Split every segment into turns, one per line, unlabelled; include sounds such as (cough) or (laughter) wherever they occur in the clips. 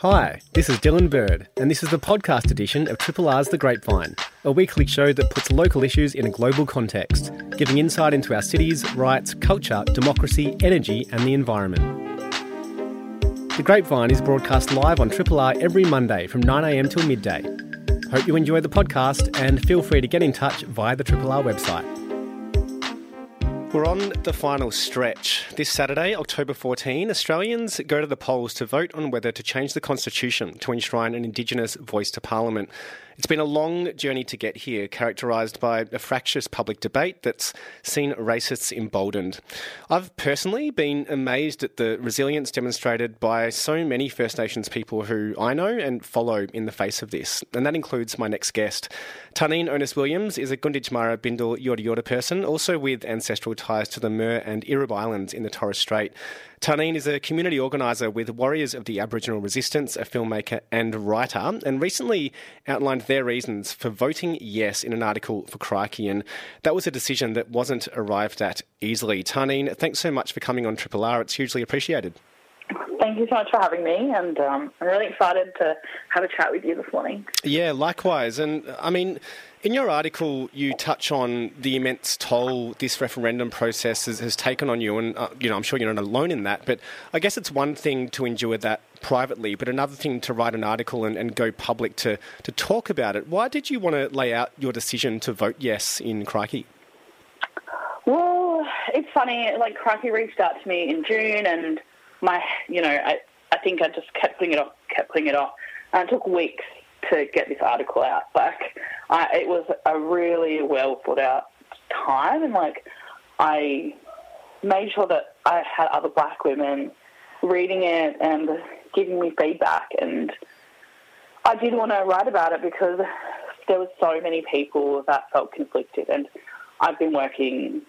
Hi, this is Dylan Bird, and this is the podcast edition of Triple R's The Grapevine, a weekly show that puts local issues in a global context, giving insight into our cities, rights, culture, democracy, energy, and the environment. The Grapevine is broadcast live on Triple R every Monday from 9am till midday. Hope you enjoy the podcast and feel free to get in touch via the Triple R website. We're on the final stretch. This Saturday, October 14, Australians go to the polls to vote on whether to change the Constitution to enshrine an Indigenous voice to Parliament. It's been a long journey to get here, characterised by a fractious public debate that's seen racists emboldened. I've personally been amazed at the resilience demonstrated by so many First Nations people who I know and follow in the face of this, and that includes my next guest. Tarneen Onus Williams is a Gunditjmara Bindal Yorta Yorta person, also with ancestral ties to the Mer and Irib Islands in the Torres Strait. Tarneen is a community organiser with Warriors of the Aboriginal Resistance, a filmmaker and writer, and recently outlined their reasons for voting yes in an article for Crikey. And that was a decision that wasn't arrived at easily. Tarneen, thanks so much for coming on Triple R. It's hugely appreciated.
Thank you so much for having me, and um, I'm really excited to have a chat with you this morning.
Yeah, likewise. And I mean, in your article, you touch on the immense toll this referendum process has, has taken on you, and uh, you know I'm sure you're not alone in that. But I guess it's one thing to endure that privately, but another thing to write an article and, and go public to to talk about it. Why did you want to lay out your decision to vote yes in Crikey?
Well, it's funny. Like Crikey reached out to me in June, and my, you know, I, I think I just kept putting it off, kept putting it off. And it took weeks to get this article out. Like, I, it was a really well thought out time, and like, I made sure that I had other black women reading it and giving me feedback, and I did want to write about it because there were so many people that felt conflicted, and I've been working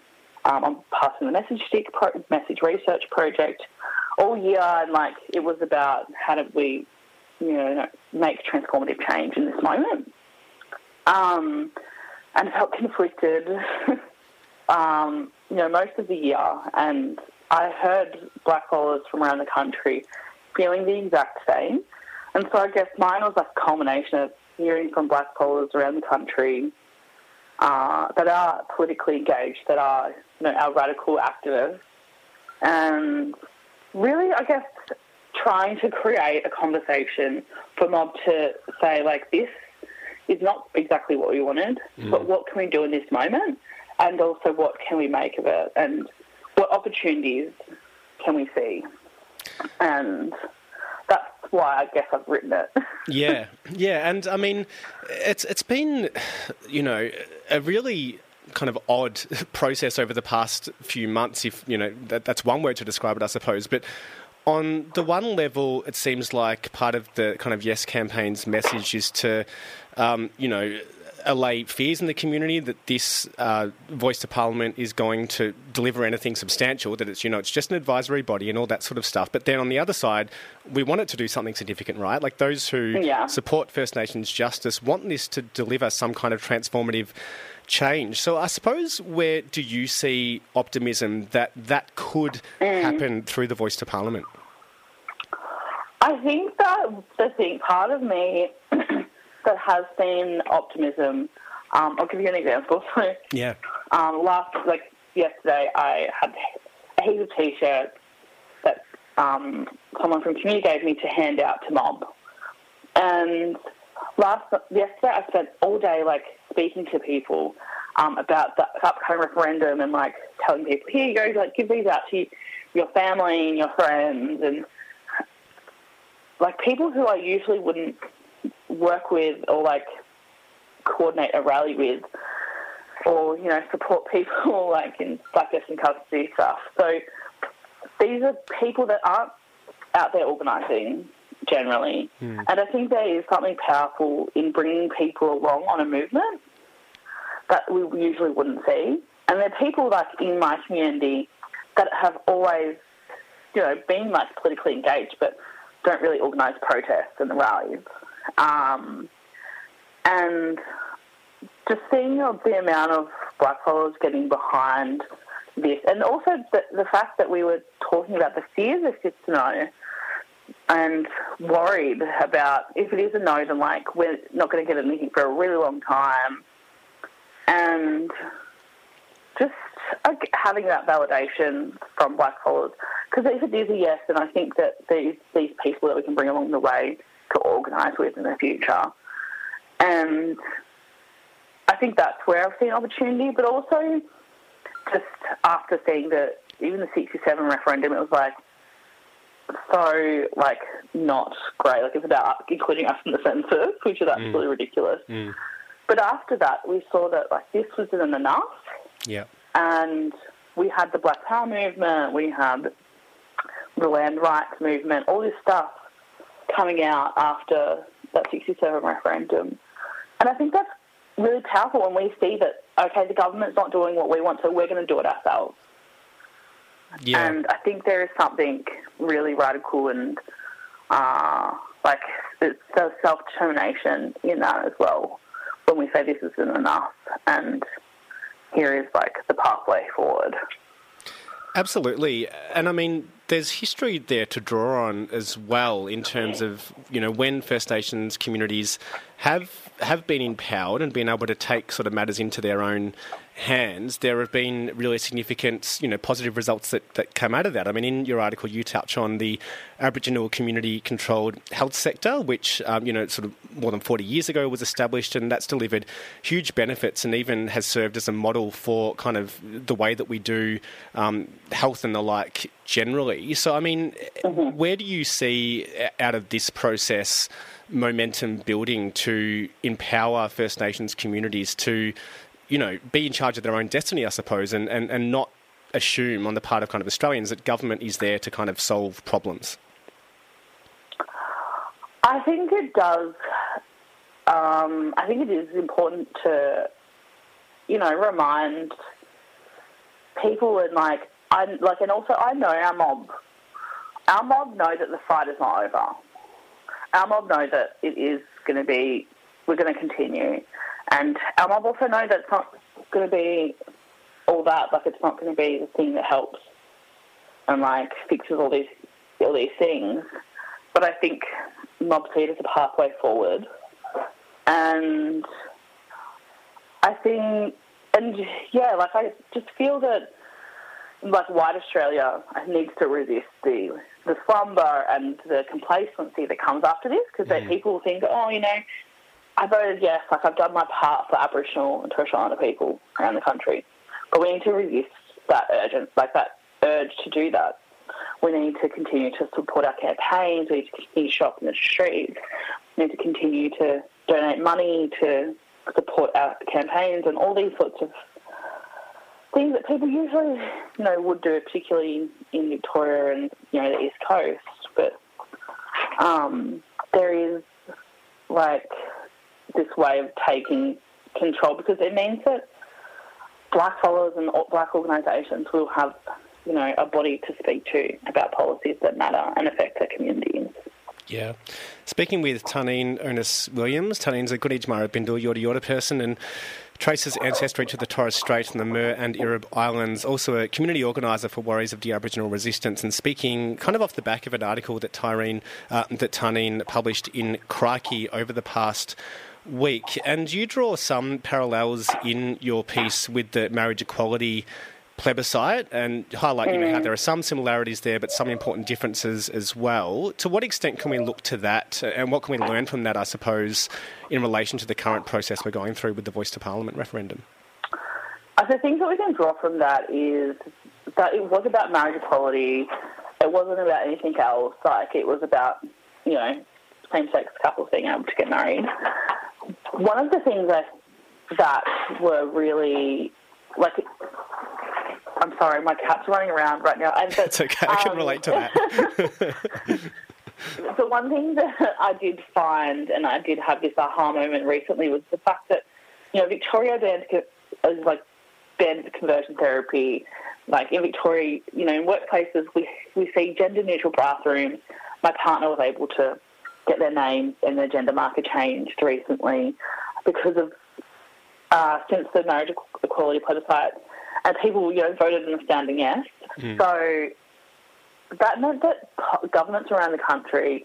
um, on passing the message stick pro- message research project all year, and like it was about how do we, you know, make transformative change in this moment. Um, and felt conflicted, (laughs) um, you know, most of the year. And I heard blackfellas from around the country feeling the exact same. And so I guess mine was like a culmination of hearing from black followers around the country uh, that are politically engaged, that are, you know, our radical activists, and really, I guess, trying to create a conversation for Mob to say, like, this is not exactly what we wanted, mm. but what can we do in this moment? And also, what can we make of it? And what opportunities can we see? And that's why I guess I've written it. (laughs)
yeah, yeah, and I mean, it's it's been, you know, a really kind of odd (laughs) process over the past few months. If you know, that, that's one word to describe it, I suppose. But on the one level, it seems like part of the kind of Yes campaign's message is to, um, you know, allay fears in the community that this uh, voice to parliament is going to deliver anything substantial that it's you know it's just an advisory body and all that sort of stuff but then on the other side we want it to do something significant right like those who yeah. support first nations justice want this to deliver some kind of transformative change so i suppose where do you see optimism that that could mm. happen through the voice to parliament
I think that the thing, part of me (clears throat) that has seen optimism. Um, I'll give you an example. (laughs) So,
yeah.
Um, last, like yesterday, I had a heap of t-shirts that um, someone from community gave me to hand out to mob. And last yesterday, I spent all day like speaking to people um, about the upcoming referendum and like telling people, here you go, like give these out to your family and your friends and like people who I usually wouldn't work with or like coordinate a rally with or, you know, support people (laughs) like in black death and custody stuff. So these are people that aren't out there organising generally. Mm. And I think there is something powerful in bringing people along on a movement that we usually wouldn't see. And they're people like in my community that have always, you know, been like politically engaged but don't really organise protests and rallies. Um, and just seeing of the amount of blackfellas getting behind this, and also the, the fact that we were talking about the fears of to No, and worried about if it is a no, then like we're not going to get anything for a really long time, and just having that validation from blackfellas. Because if it is a yes, then I think that there's these people that we can bring along the way to organise with in the future, and I think that's where I've seen opportunity. But also, just after seeing that even the '67 referendum, it was like so like not great. Like it's about including us in the census, which is absolutely mm. ridiculous.
Mm.
But after that, we saw that like this wasn't enough.
Yeah.
And we had the Black Power movement. We had the land rights movement. All this stuff coming out after that 67 referendum. And I think that's really powerful when we see that, okay, the government's not doing what we want, so we're going to do it ourselves.
Yeah.
And I think there is something really radical and uh, like it's self determination in that as well. When we say this isn't enough, and here is like the pathway forward.
Absolutely, and I mean, there's history there to draw on as well in terms of you know when First Nations communities have have been empowered and been able to take sort of matters into their own hands, there have been really significant, you know, positive results that, that come out of that. I mean, in your article, you touch on the Aboriginal community-controlled health sector, which, um, you know, sort of more than 40 years ago was established, and that's delivered huge benefits and even has served as a model for kind of the way that we do um, health and the like generally. So, I mean, mm-hmm. where do you see out of this process momentum building to empower First Nations communities to you know, be in charge of their own destiny, I suppose, and, and, and not assume on the part of kind of Australians that government is there to kind of solve problems?
I think it does. Um, I think it is important to, you know, remind people and like I like, and also I know our mob. Our mob know that the fight is not over. Our mob know that it is going to be. We're going to continue. And um, I've also know that it's not going to be all that. Like it's not going to be the thing that helps and like fixes all these all these things. But I think mob see is a pathway forward, and I think, and yeah, like I just feel that like white Australia needs to resist the the slumber and the complacency that comes after this because mm. people think, oh, you know, I voted yes, like I've done my part for Aboriginal and Torres Strait Islander people around the country. But we need to resist that urgent, like that urge to do that. We need to continue to support our campaigns. We need to continue shop in the streets. We need to continue to donate money to support our campaigns and all these sorts of things that people usually, you know, would do, particularly in Victoria and you know the East Coast. But um, there is like this way of taking control because it means that blackfellas and black organisations will have, you know, a body to speak to about policies that matter and affect their communities.
Yeah. Speaking with Tarneen Onus Williams, Tarneen's a Gunditjmara Bindal Yorta Yorta person and traces ancestry to the Torres Strait and the Mer and Irib Islands, also a community organiser for Warriors of the Aboriginal Resistance, and speaking kind of off the back of an article that Tyrene, uh, that Tarneen published in Crikey over the past week, and you draw some parallels in your piece with the marriage equality plebiscite and highlight you know, how mm. there are some similarities there but some important differences as well. To what extent can we look to that and what can we learn from that, I suppose, in relation to the current process we're going through with the Voice to Parliament referendum?
The things that we can draw from that is that it was about marriage equality. It wasn't about anything else. Like it was about, you know, same-sex couples being able to get married one of the things that that were really like I'm sorry, my cat's running around right now.
And That's okay. I can um, relate to that. (laughs)
the one thing that I did find, and I did have this aha moment recently, was the fact that you know Victoria banned is like banned conversion therapy. Like in Victoria, you know, in workplaces we we see gender neutral bathrooms. My partner was able to get their names and their gender marker changed recently because of uh, since the marriage equality plebiscite, and people you know voted in a standing yes. Mm. So that meant that governments around the country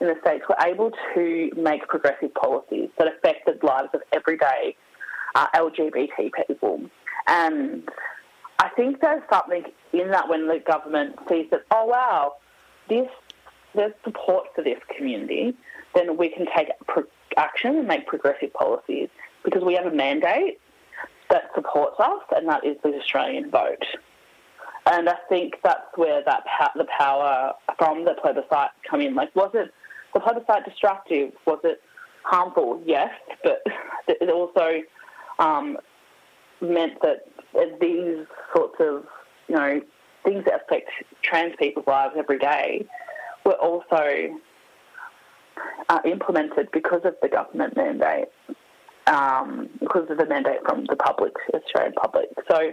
in the states were able to make progressive policies that affected lives of everyday uh, LGBT people. And I think there's something in that when the government sees that, oh wow, this there's support for this community, then we can take action and make progressive policies because we have a mandate that supports us, and that is the Australian vote. And I think that's where that the power from the plebiscite come in. Like, was it the plebiscite destructive? Was it harmful? Yes, but (laughs) it also um, meant that these sorts of, you know, things that affect trans people's lives every day were also uh, implemented because of the government mandate, um, because of the mandate from the public, Australian public. So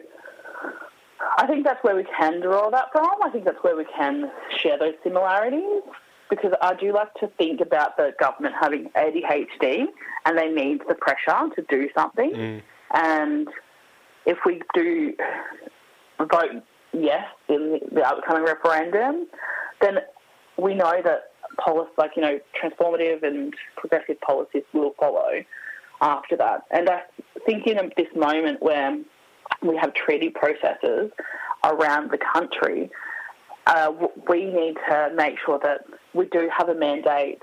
I think that's where we can draw that from. I think that's where we can share those similarities because I do like to think about the government having ADHD and they need the pressure to do something. Mm. And if we do vote yes in the upcoming referendum, then we know that policy, like you know, transformative and progressive policies will follow after that. And I think in this moment where we have treaty processes around the country, uh, we need to make sure that we do have a mandate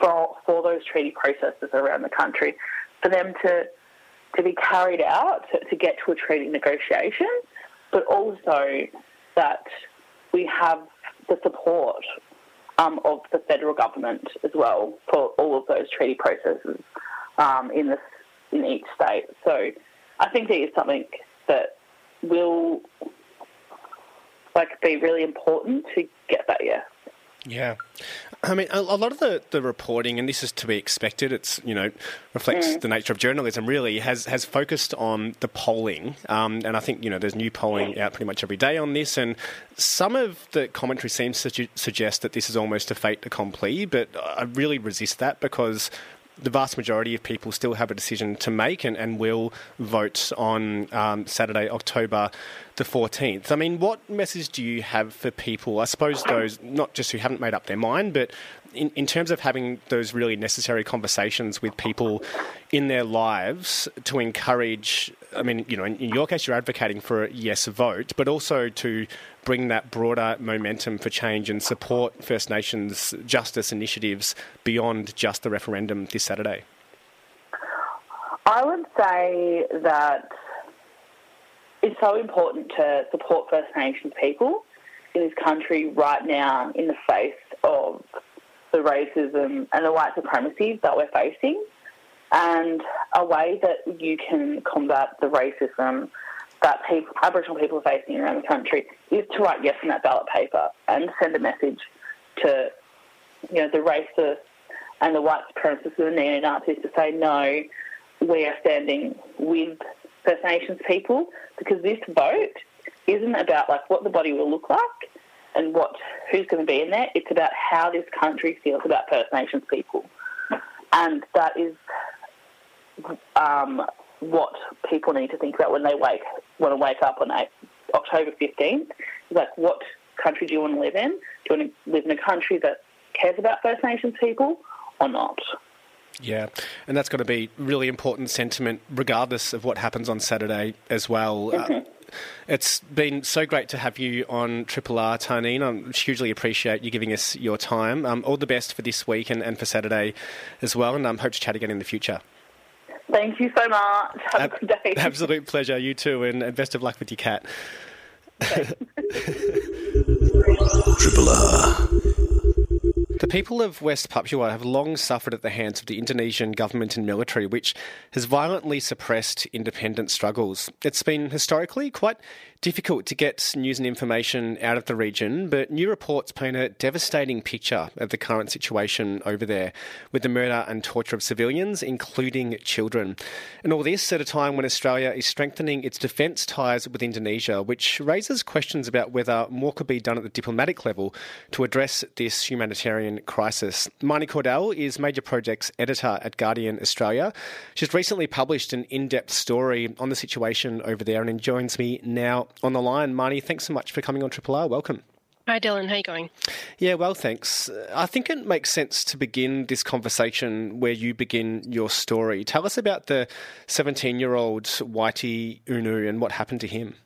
for for those treaty processes around the country for them to to be carried out to, to get to a treaty negotiation, but also that we have the support um, of the federal government as well for all of those treaty processes um, in this in each state. So I think there is something that will like be really important to get that yes.
Yeah. I mean, a, a, lot of the, the reporting, and this is to be expected, it's, you know, reflects mm. the nature of journalism really, has, has focused on the polling. Um, and I think, you know, there's new polling out pretty much every day on this. And some of the commentary seems to suggest that this is almost a fait accompli, but I really resist that because the vast majority of people still have a decision to make and, and will vote on um, Saturday, October the 14th. I mean, what message do you have for people? I suppose those, not just who haven't made up their mind, but in, in terms of having those really necessary conversations with people in their lives to encourage, I mean, you know, in, in your case, you're advocating for a yes vote, but also to bring that broader momentum for change and support First Nations justice initiatives beyond just the referendum this Saturday?
I would say that it's so important to support First Nations people in this country right now in the face of the racism and the white supremacy that we're facing. And a way that you can combat the racism that people, Aboriginal people are facing around the country is to write yes in that ballot paper and send a message to you know the racists and the white supremacists and the neo-Nazis to say no, we are standing with First Nations people because this vote isn't about like what the body will look like and what who's going to be in there. It's about how this country feels about First Nations people, and that is um, what people need to think about when they wake want to wake up on October fifteenth. Like, what country do you want to live in? Do you want to live in a country that cares about First Nations people or not?
Yeah, and that's going to be really important sentiment, regardless of what happens on Saturday as well. Uh, mm-hmm. Uh, it's been so great to have you on Triple R, Tarneen. I hugely appreciate you giving us your time. Um, all the best for this week and, and for Saturday as well, and um, hope to chat again in the future.
Thank you so much. Have a good day.
Absolute pleasure. You too, and, and best of luck with your cat. Triple R. The people of West Papua have long suffered at the hands of the Indonesian government and military, which has violently suppressed independent struggles. It's been historically quite difficult to get news and information out of the region, but new reports paint a devastating picture of the current situation over there with the murder and torture of civilians, including children. And all this at a time when Australia is strengthening its defence ties with Indonesia, which raises questions about whether more could be done at the diplomatic level to address this humanitarian crisis. Marni Cordell is Major Projects Editor at Guardian Australia. She's recently published an in depth story on the situation over there and joins me now on the line. Marni, thanks so much for coming on Triple R. Welcome.
Hi, Dylan. How you going?
Yeah, well, thanks. I think it makes sense to begin this conversation where you begin your story. Tell us about the 17 year old Witi Unu and what happened to him.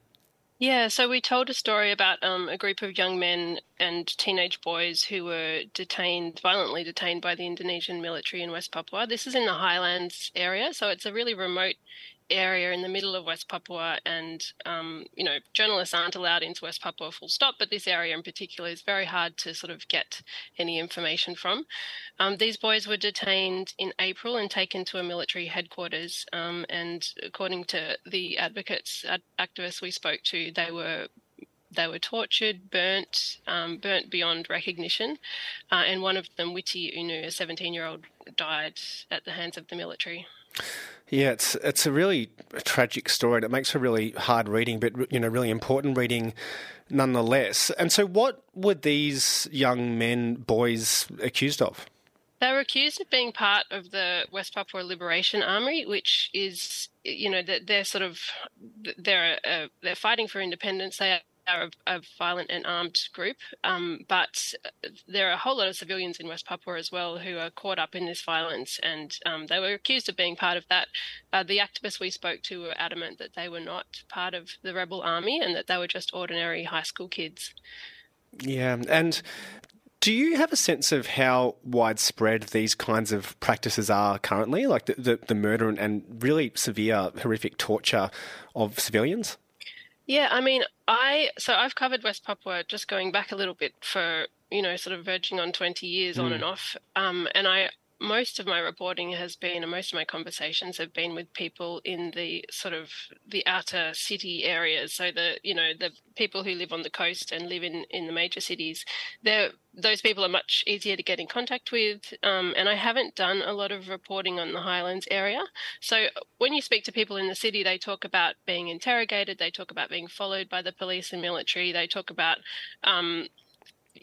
Yeah, so we told a story about um, a group of young men and teenage boys who were detained, violently detained by the Indonesian military in West Papua. This is in the highlands area, so it's a really remote area in the middle of West Papua, and um, you know journalists aren't allowed into West Papua full stop. But this area in particular is very hard to sort of get any information from. Um, these boys were detained in April and taken to a military headquarters. Um, and according to the advocates, ad- activists we spoke to, they were they were tortured, burnt, um, burnt beyond recognition, uh, and one of them, Witi Unu, a 17-year-old, died at the hands of the military.
Yeah, it's it's a really tragic story. And it makes for really hard reading, but you know, really important reading nonetheless. And so, what were these young men, boys, accused of?
They were accused of being part of the West Papua Liberation Army, which is, you know, that they're sort of they're uh, they're fighting for independence. They are a, a, violent and armed group, um, but there are a whole lot of civilians in West Papua as well who are caught up in this violence, and um, they were accused of being part of that. Uh, the activists we spoke to were adamant that they were not part of the rebel army and that they were just ordinary high school kids.
Yeah, and do you have a sense of how widespread these kinds of practices are currently, like the, the, the murder and, and really severe, horrific torture of civilians?
Yeah, I mean, I so I've covered West Papua just going back a little bit for you know sort of verging on twenty years mm. on and off, um, and I most of my reporting has been, and most of my conversations have been with people in the sort of the outer city areas. So the you know the people who live on the coast and live in in the major cities. They're those people are much easier to get in contact with. Um, and I haven't done a lot of reporting on the Highlands area. So when you speak to people in the city, they talk about being interrogated, they talk about being followed by the police and military, they talk about um,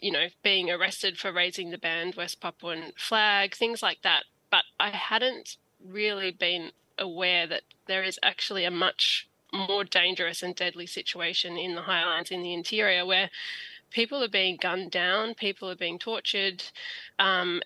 you know, being arrested for raising the banned West Papuan flag, things like that. But I hadn't really been aware that there is actually a much more dangerous and deadly situation in the highlands in the interior where people are being gunned down, people are being tortured, um,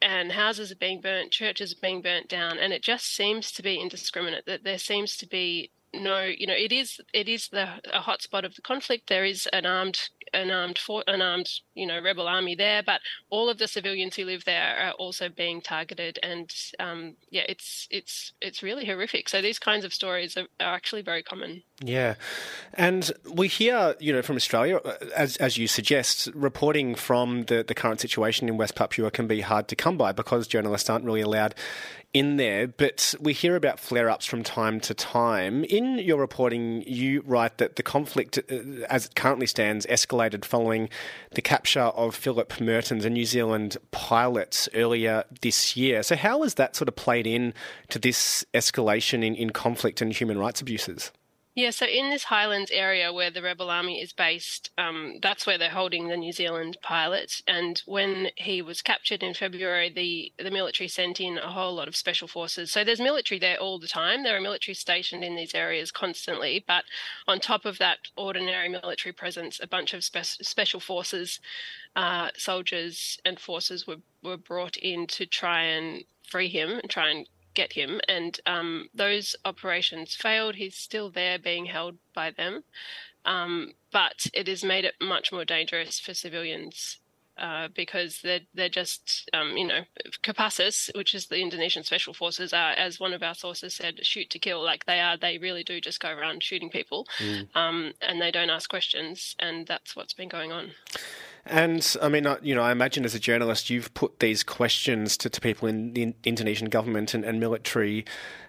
and houses are being burnt, churches are being burnt down, and it just seems to be indiscriminate. That there seems to be no, you know, it is it is the a hotspot of the conflict. There is an armed an armed fort, an armed you know rebel army there, but all of the civilians who live there are also being targeted, and um, yeah, it's it's it's really horrific. So these kinds of stories are, are, actually very common.
Yeah, and we hear you know from Australia, uh, as as you suggest, reporting from the the current situation in West Papua can be hard to come by because journalists aren't really allowed in there, but we hear about flare ups from time to time. In your reporting, you write that the conflict, uh, as it currently stands, escalated following the capture of Phillip Mehrtens, a New Zealand pilot, earlier this year. So, how has that sort of played in to this escalation in, in conflict and human rights abuses?
Yeah, so in this Highlands area where the rebel army is based, um, that's where they're holding the New Zealand pilot. And when he was captured in February, the the military sent in a whole lot of special forces. So there's military there all the time. There are military stationed in these areas constantly. But on top of that ordinary military presence, a bunch of spe- special forces, uh, soldiers and forces were were brought in to try and free him and try and get him. And um, those operations failed. He's still there being held by them. Um, but it has made it much more dangerous for civilians uh, because they're they're just um, you know Kopassus, which is the Indonesian Special Forces, are as one of our sources said, shoot to kill. Like they are, they really do just go around shooting people, mm. um, and they don't ask questions, and that's what's been going on.
And I mean, you know, I imagine as a journalist, you've put these questions to, to people in the Indonesian government and, and military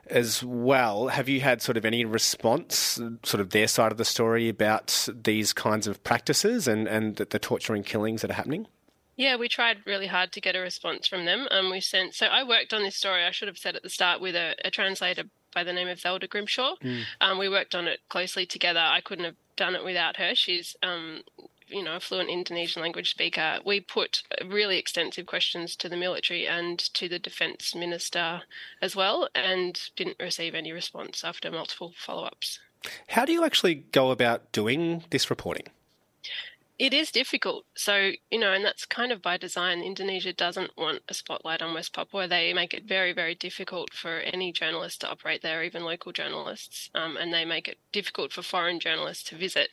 as well. Have you had sort of any response, sort of their side of the story about these kinds of practices and, and the, the torture and killings that are happening?
Yeah, we tried really hard to get a response from them. Um, we sent. So I worked on this story. I should have said at the start with a, a translator by the name of Zelda Grimshaw. Mm. Um, we worked on it closely together. I couldn't have done it without her. She's um, you know, a fluent Indonesian language speaker, we put really extensive questions to the military and to the defence minister as well, and didn't receive any response after multiple follow ups.
How do you actually go about doing this reporting?
It is difficult. So, you know, and that's kind of by design. Indonesia doesn't want a spotlight on West Papua. They make it very, very difficult for any journalist to operate there, even local journalists. Um, and they make it difficult for foreign journalists to visit.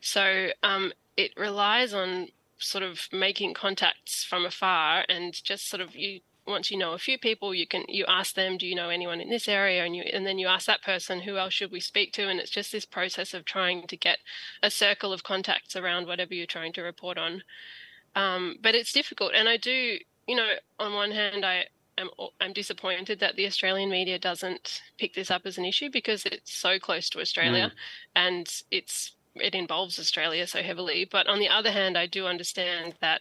So um, it relies on sort of making contacts from afar and just sort of you once you know a few people, you can you ask them, do you know anyone in this area, and you and then you ask that person, who else should we speak to, and it's just this process of trying to get a circle of contacts around whatever you're trying to report on. Um, but it's difficult, and I do, you know, on one hand, I am I'm disappointed that the Australian media doesn't pick this up as an issue because it's so close to Australia, mm. and it's it involves Australia so heavily. But on the other hand, I do understand that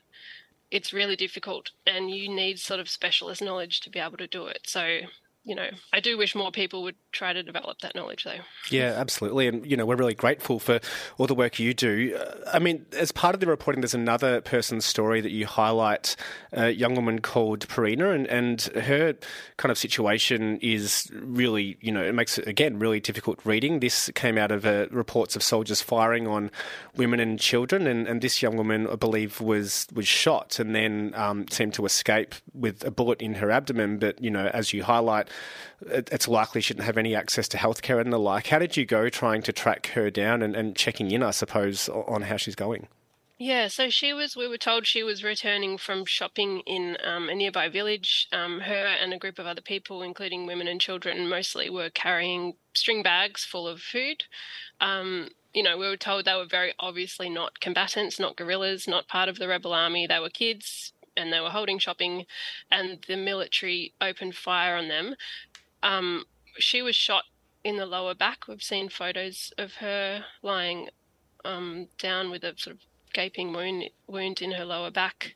it's really difficult and you need sort of specialist knowledge to be able to do it. So you know, I do wish more people would try to develop that knowledge, though.
Yeah, absolutely. And, you know, we're really grateful for all the work you do. Uh, I mean, as part of the reporting, there's another person's story that you highlight, a young woman called Parina, and, and her kind of situation is really, you know, it makes it, again, really difficult reading. This came out of uh, reports of soldiers firing on women and children, and, and this young woman, I believe, was, was shot and then um, seemed to escape with a bullet in her abdomen. But, you know, as you highlight, it's likely she didn't have any access to healthcare and the like. How did you go trying to track her down and, and checking in, I suppose, on how she's going?
Yeah, so she was, we were told she was returning from shopping in um, a nearby village. Um, her and a group of other people, including women and children, mostly were carrying string bags full of food. Um, you know, we were told they were very obviously not combatants, not guerrillas, not part of the rebel army. They were kids, and they were holding shopping, and the military opened fire on them. Um, she was shot in the lower back. We've seen photos of her lying um, down with a sort of gaping wound, wound in her lower back.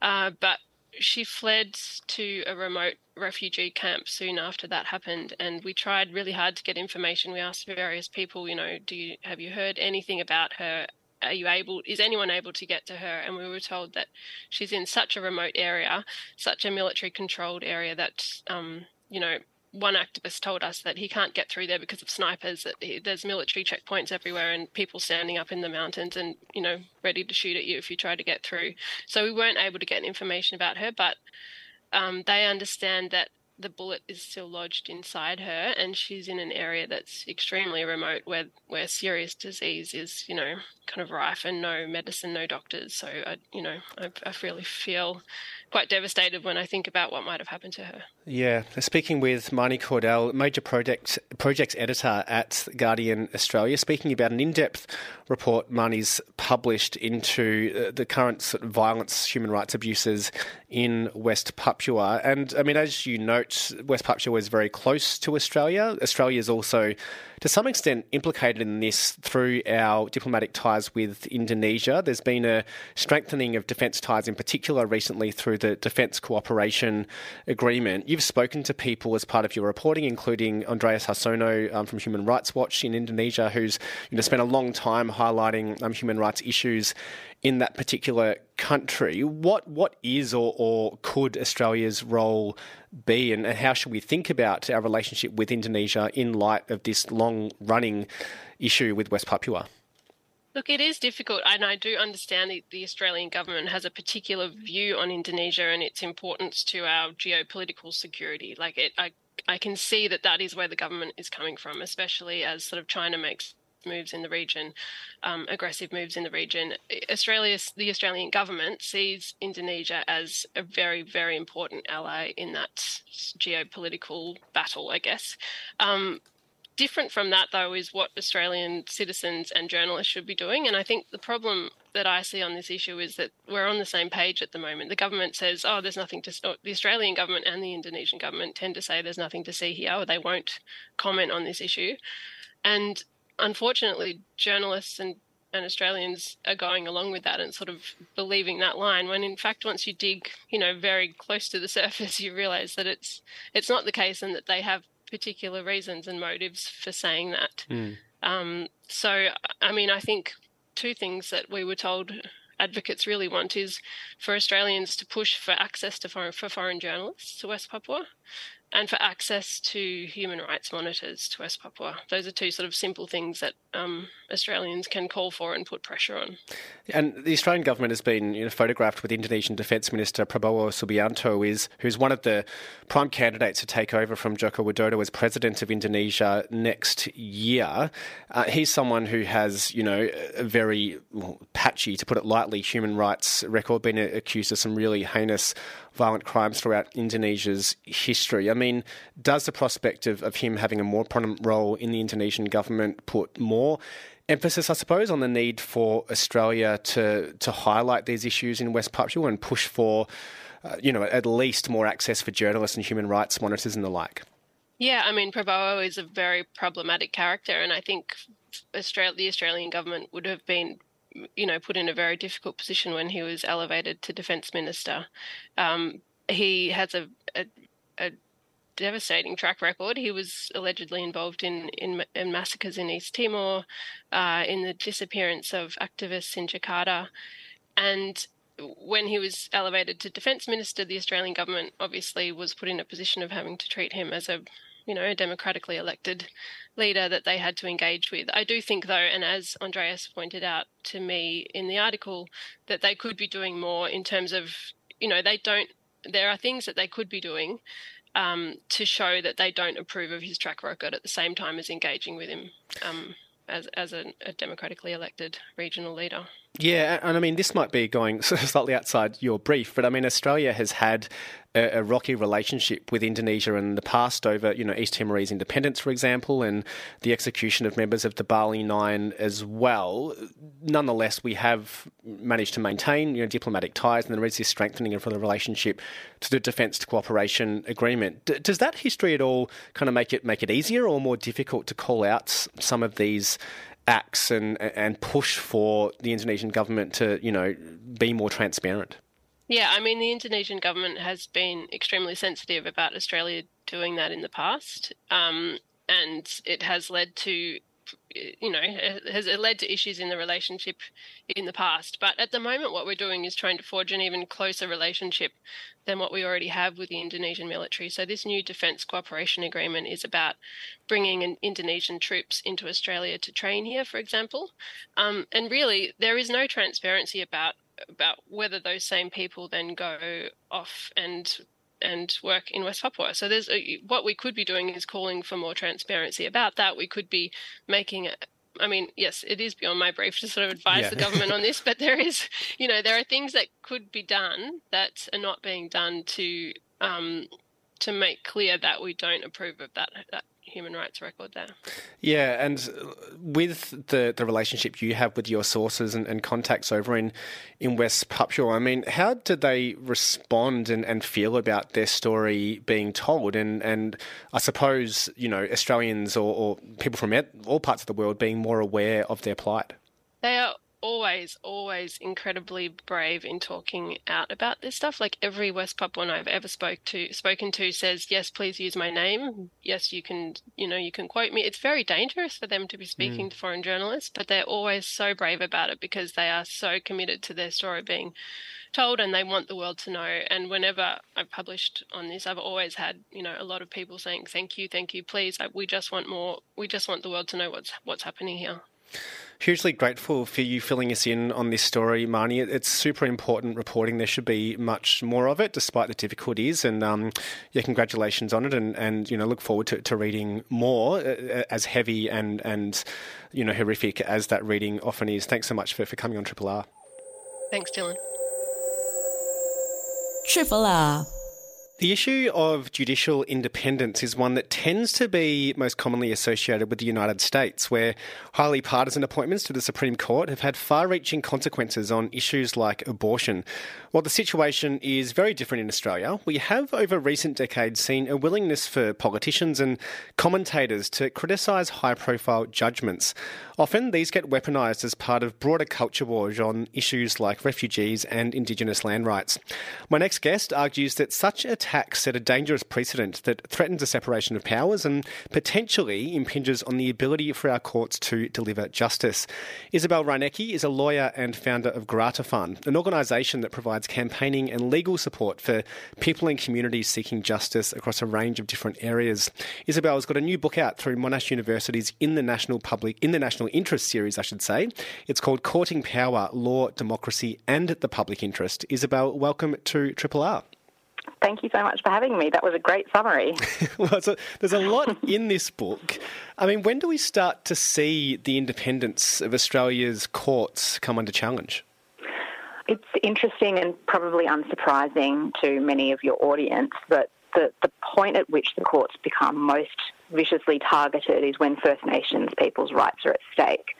Uh, but she fled to a remote refugee camp soon after that happened and we tried really hard to get information we asked various people you know do you have you heard anything about her are you able is anyone able to get to her? And we were told that she's in such a remote area such a military controlled area that um, you know one activist told us that he can't get through there because of snipers. That he, there's military checkpoints everywhere and people standing up in the mountains and you know ready to shoot at you if you try to get through. So we weren't able to get information about her but um, they understand that the bullet is still lodged inside her and she's in an area that's extremely remote where where serious disease is you know kind of rife and no medicine no doctors so i you know i, I really feel quite devastated when I think about what might have happened to her.
Yeah, speaking with Marni Cordell, major project projects editor at Guardian Australia, speaking about an in-depth report Marni's published into uh, the current sort of violence, human rights abuses in West Papua. And I mean, as you note, West Papua is very close to Australia. Australia is also to some extent implicated in this through our diplomatic ties with Indonesia. There's been a strengthening of defence ties in particular recently through the Defence Cooperation Agreement. You've spoken to people as part of your reporting, including Andreas Harsono um, from Human Rights Watch in Indonesia, who's you know, spent a long time highlighting um, human rights issues in that particular country. What what is or, or could Australia's role be, and, and how should we think about our relationship with Indonesia in light of this long running issue with West Papua?
Look, it is difficult, and I do understand that the Australian government has a particular view on Indonesia and its importance to our geopolitical security. Like it, I, I can see that that is where the government is coming from, especially as sort of China makes moves in the region, um, aggressive moves in the region. Australia, the Australian government sees Indonesia as a very, very important ally in that geopolitical battle, I guess. Um, different from that, though, is what Australian citizens and journalists should be doing. And I think the problem that I see on this issue is that we're on the same page at the moment. The government says, oh, there's nothing to, the Australian government and the Indonesian government tend to say there's nothing to see here, or they won't comment on this issue. And unfortunately, journalists and, and Australians are going along with that and sort of believing that line. When in fact, once you dig, you know, very close to the (laughs) surface, you realise that it's it's not the case, and that they have particular reasons and motives for saying that. Mm. Um, so, I mean, I think two things that we were told advocates really want is for Australians to push for access to foreign, for foreign journalists to West Papua and for access to human rights monitors to West Papua. Those are two sort of simple things that um, Australians can call for and put pressure on.
And the Australian government has been you know, photographed with Indonesian Defence Minister Prabowo Subianto, is who's one of the prime candidates to take over from Joko Widodo as president of Indonesia next year. Uh, he's someone who has, you know, a very well, patchy, to put it lightly, human rights record, been accused of some really heinous violent crimes throughout Indonesia's history. I mean, does the prospect of, of him having a more prominent role in the Indonesian government put more emphasis, I suppose, on the need for Australia to to highlight these issues in West Papua and push for, uh, you know, at least more access for journalists and human rights monitors and the like?
Yeah, I mean, Prabowo is a very problematic character, and I think Australia, the Australian government would have been you know, put in a very difficult position when he was elevated to defence minister. Um, he has a, a, devastating track record. He was allegedly involved in, in, in massacres in East Timor, uh, in the disappearance of activists in Jakarta, and when he was elevated to defence minister, the Australian government obviously was put in a position of having to treat him as a you know, a democratically elected leader that they had to engage with. I do think, though, and as Andreas pointed out to me in the article, that they could be doing more in terms of, you know, they don't, there are things that they could be doing um, to show that they don't approve of his track record at the same time as engaging with him um, as, as a, a democratically elected regional leader.
Yeah, and I mean, this might be going (laughs) slightly outside your brief, but I mean, Australia has had a, a, rocky relationship with Indonesia in the past over, you know, East Timorese independence, for example, and the execution of members of the Bali Nine as well. Nonetheless, we have managed to maintain, you know, diplomatic ties, and there is this strengthening of the relationship to the Defence Cooperation Agreement. D- does that history at all kind of make it make it easier or more difficult to call out some of these? acts and and push for the Indonesian government to you know be more transparent.
Yeah, I mean the Indonesian government has been extremely sensitive about Australia doing that in the past, um, and it has led to you know, has led to issues in the relationship in the past. But at the moment, what we're doing is trying to forge an even closer relationship than what we already have with the Indonesian military. So, this new defence cooperation agreement is about bringing in Indonesian troops into Australia to train here, for example. Um, and really, there is no transparency about about whether those same people then go off and and work in West Papua. So there's a, what we could be doing is calling for more transparency about that. We could be making it. I mean, yes, it is beyond my brief to sort of advise yeah. the government on this, (laughs) but there is, you know, there are things that could be done that are not being done to um, to make clear that we don't approve of that, that human rights record there.
Yeah, and with the, the relationship you have with your sources and, and contacts over in, in West Papua, I mean, how did they respond and, and feel about their story being told? And, and I suppose, you know, Australians or, or people from all parts of the world being more aware of their plight.
They are always, always incredibly brave in talking out about this stuff. Like every West Papuan I've ever spoke to, spoken to says, "Yes, please use my name. Yes, you can, you know, you can quote me." It's very dangerous for them to be speaking mm. to foreign journalists, but they're always so brave about it because they are so committed to their story being told and they want the world to know. And whenever I've published on this, I've always had, you know, a lot of people saying, "Thank you, thank you, please. We just want more. We just want the world to know what's what's happening here."
Hugely grateful for you filling us in on this story, Marni. It's super important reporting. There should be much more of it, despite the difficulties. And um, yeah, congratulations on it. And, and you know, look forward to, to reading more, uh, uh as heavy and and you know horrific as that reading often is. Thanks so much for, for coming on Triple R.
Thanks, Dylan.
Triple R. The issue of judicial independence is one that tends to be most commonly associated with the United States, where highly partisan appointments to the Supreme Court have had far reaching consequences on issues like abortion. While the situation is very different in Australia, we have over recent decades seen a willingness for politicians and commentators to criticise high profile judgments. Often these get weaponised as part of broader culture wars on issues like refugees and Indigenous land rights. My next guest argues that such a attacks set a dangerous precedent that threatens the separation of powers and potentially impinges on the ability for our courts to deliver justice. Isabelle Reinecke is a lawyer and founder of Grata Fund, an organisation that provides campaigning and legal support for people and communities seeking justice across a range of different areas. Isabelle has got a new book out through Monash University's In the National Public in the National Interest series, I should say. It's called Courting Power, Law, Democracy and the Public Interest. Isabelle, welcome to Triple R.
Thank you so much for having me. That was a great summary. (laughs)
well, so there's a lot in this book. I mean, when do we start to see the independence of Australia's courts come under challenge?
It's interesting and probably unsurprising to many of your audience that the, the point at which the courts become most viciously targeted is when First Nations people's rights are at stake.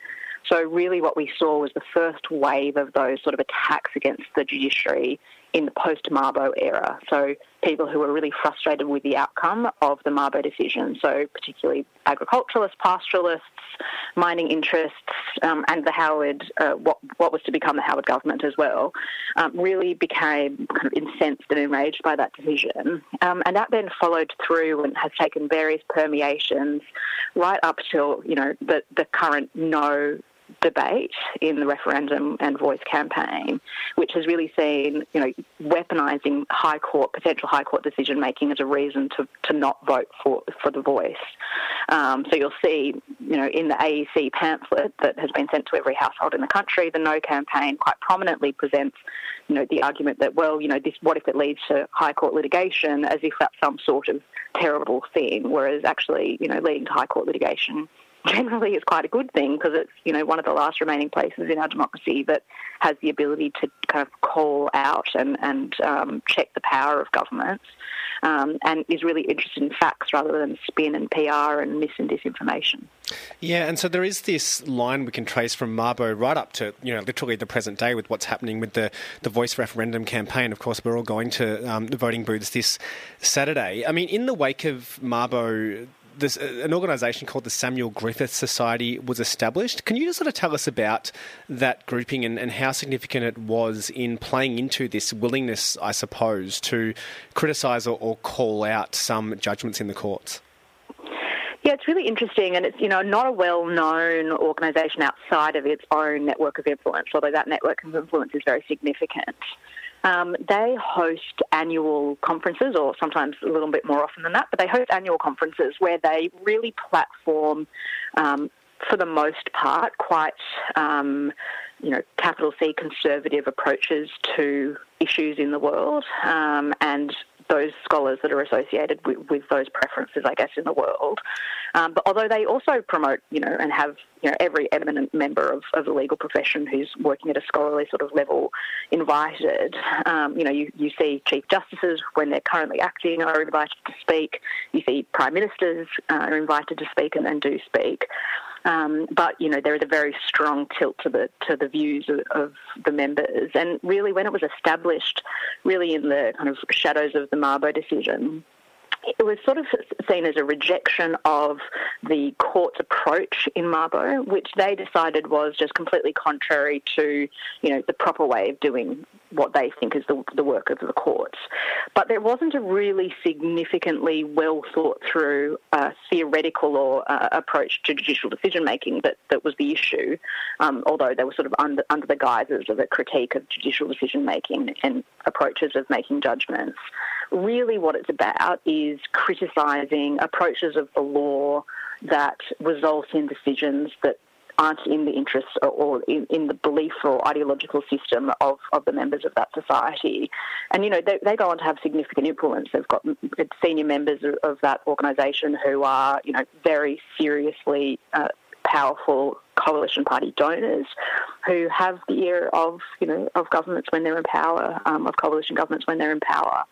So, really, what we saw was the first wave of those sort of attacks against the judiciary in the post Mabo era. So, people who were really frustrated with the outcome of the Mabo decision. So, particularly agriculturalists, pastoralists, mining interests, um, and the Howard, uh, what, what was to become the Howard government as well, um, really became kind of incensed and enraged by that decision. Um, and that then followed through and has taken various permeations right up till, you know, the, the current no debate in the referendum and voice campaign, which has really seen, you know, weaponising high court potential high court decision making as a reason to, to not vote for for the voice. Um, so you'll see, you know, in the AEC pamphlet that has been sent to every household in the country, the No campaign quite prominently presents, you know, the argument that well, you know, this what if it leads to high court litigation, as if that's some sort of terrible thing, whereas actually, you know, leading to high court litigation generally is quite a good thing because it's you know one of the last remaining places in our democracy that has the ability to kind of call out and and um, check the power of governments, um, and is really interested in facts rather than spin and PR and mis and disinformation.
Yeah, and so there is this line we can trace from Mabo right up to you know literally the present day with what's happening with the the voice referendum campaign. Of course, we're all going to um, the voting booths this Saturday. I mean, in the wake of Mabo this, an organisation called the Samuel Griffith Society was established. Can you just sort of tell us about that grouping and, and how significant it was in playing into this willingness, I suppose, to criticise or, or call out some judgments in the courts?
Yeah, it's really interesting, and it's you know not a well-known organisation outside of its own network of influence, although that network of influence is very significant. Um, they host annual conferences, or sometimes a little bit more often than that, but they host annual conferences where they really platform, um, for the most part, quite, um, you know, capital C conservative approaches to issues in the world um, and those scholars that are associated with, with, those preferences, I guess, in the world. Um, but although they also promote, you know, and have, you know, every eminent member of, of the legal profession who's working at a scholarly sort of level invited, um, you know, you, you see chief justices when they're currently acting are invited to speak. You see prime ministers uh, are invited to speak and, and do speak. Um, but you know there is a very strong tilt to the to the views of, of, the members, and really when it was established, really in the kind of shadows of the Mabo decision, it was sort of seen as a rejection of the court's approach in Mabo, which they decided was just completely contrary to, you know, the proper way of doing what they think is the, the work of the courts. But there wasn't a really significantly well thought through uh, theoretical or uh, approach to judicial decision making that, that was the issue, um, although they were sort of under, under the guises of a critique of judicial decision making and approaches of making judgments really what it's about is criticising approaches of the law that result in decisions that aren't in the interests or in, in, the belief or ideological system of, of the members of that society. And, you know, they, they go on to have significant influence. They've got senior members of, that organisation who are, you know, very seriously uh, powerful coalition party donors who have the ear of you know of governments when they're in power, um, of coalition governments when they're in power,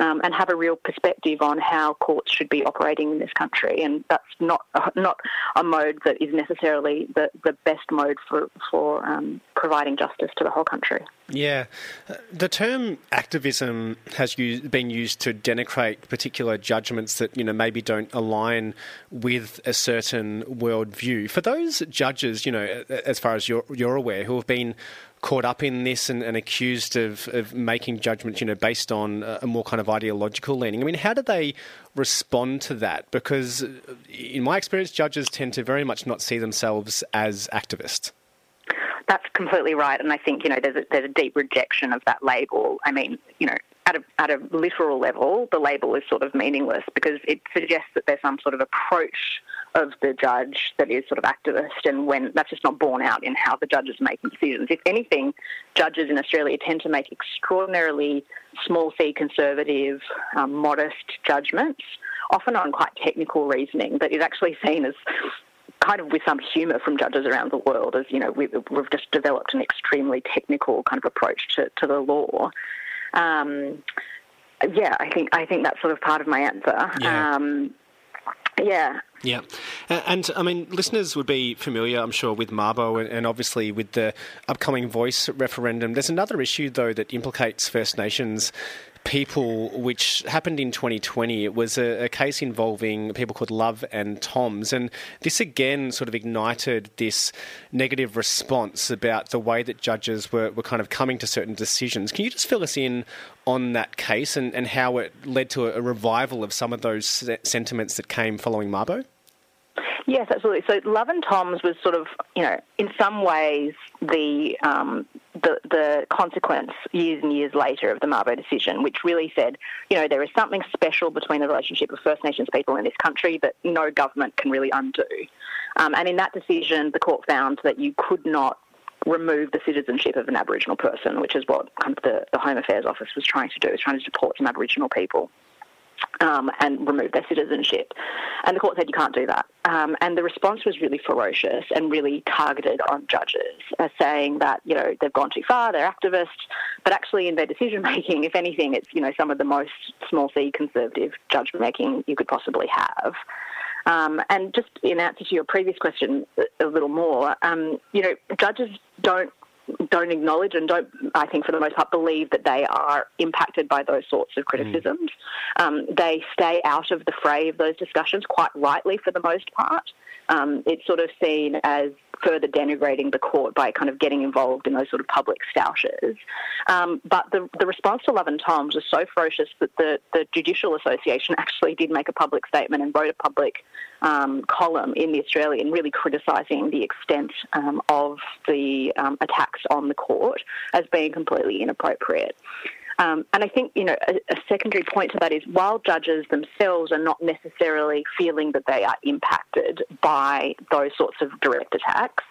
um, and have a real perspective on how courts should be operating in this country. And that's not (laughs) not a mode that is necessarily the, the best mode for for um, providing justice to the whole country.
Yeah, the term activism has used, been used to denigrate particular judgments that you know maybe don't align with a certain worldview. For those judges, you know, as far as you're, you're aware, who have been caught up in this and, and accused of, of making judgments, you know, based on a more kind of ideological leaning. I mean, how do they respond to that? Because in my experience, judges tend to very much not see themselves as activists.
That's completely right, and I think you know there's a, there's a deep rejection of that label. I mean, you know, at a, at a literal level, the label is sort of meaningless because it suggests that there's some sort of approach of the judge that is sort of activist, and when that's just not borne out in how the judges are making decisions. If anything, judges in Australia tend to make extraordinarily small c conservative, um, modest judgments, often on quite technical reasoning that is actually (laughs) seen as kind of with some humour from judges around the world, as you know, we've, we've just developed an extremely technical kind of approach to, to the law. Um, yeah, I think I think that's sort of part of my answer.
Yeah.
Um, yeah.
Yeah. And I mean, listeners would be familiar, I'm sure, with Mabo and obviously with the upcoming voice referendum. There's another issue, though, that implicates First Nations people, which happened in 2020. It was a, a, case involving people called Love and Toms. And this again sort of ignited this negative response about the way that judges were, were kind of coming to certain decisions. Can you just fill us in on that case and, and how it led to a, a revival of some of those sentiments that came following Mabo?
Yes, absolutely. So Love and Tom's was sort of, you know, in some ways the um, the, the consequence years and years later of the Mabo decision, which really said, you know, there is something special between the relationship of First Nations people in this country that no government can really undo. Um, and in that decision, the court found that you could not remove the citizenship of an Aboriginal person, which is what kind of the, the Home Affairs Office was trying to do, was trying to deport some Aboriginal people um, and remove their citizenship. And the court said you can't do that. Um, and the response was really ferocious and really targeted on judges, uh, saying that you know they've gone too far, they're activists, but actually in their decision making, if anything, it's you know some of the most small c conservative judgment making you could possibly have. Um, and just in answer to your previous question a little more, um, you know, judges don't don't acknowledge and don't, I think, for the most part, believe that they are impacted by those sorts of criticisms. Mm. Um, they stay out of the fray of those discussions, quite rightly for the most part. Um, it's sort of seen as further denigrating the court by kind of getting involved in those sort of public stoushes. Um, but the, the response to Love and Tom's was so ferocious that the, the Judicial Association (laughs) actually did make a public statement and wrote a public um, column in the Australian, really criticising the extent um, of the um, on the court as being completely inappropriate. Um, and I think, you know, a, a, secondary point to that is while judges themselves are not necessarily feeling that they are impacted by those sorts of direct attacks,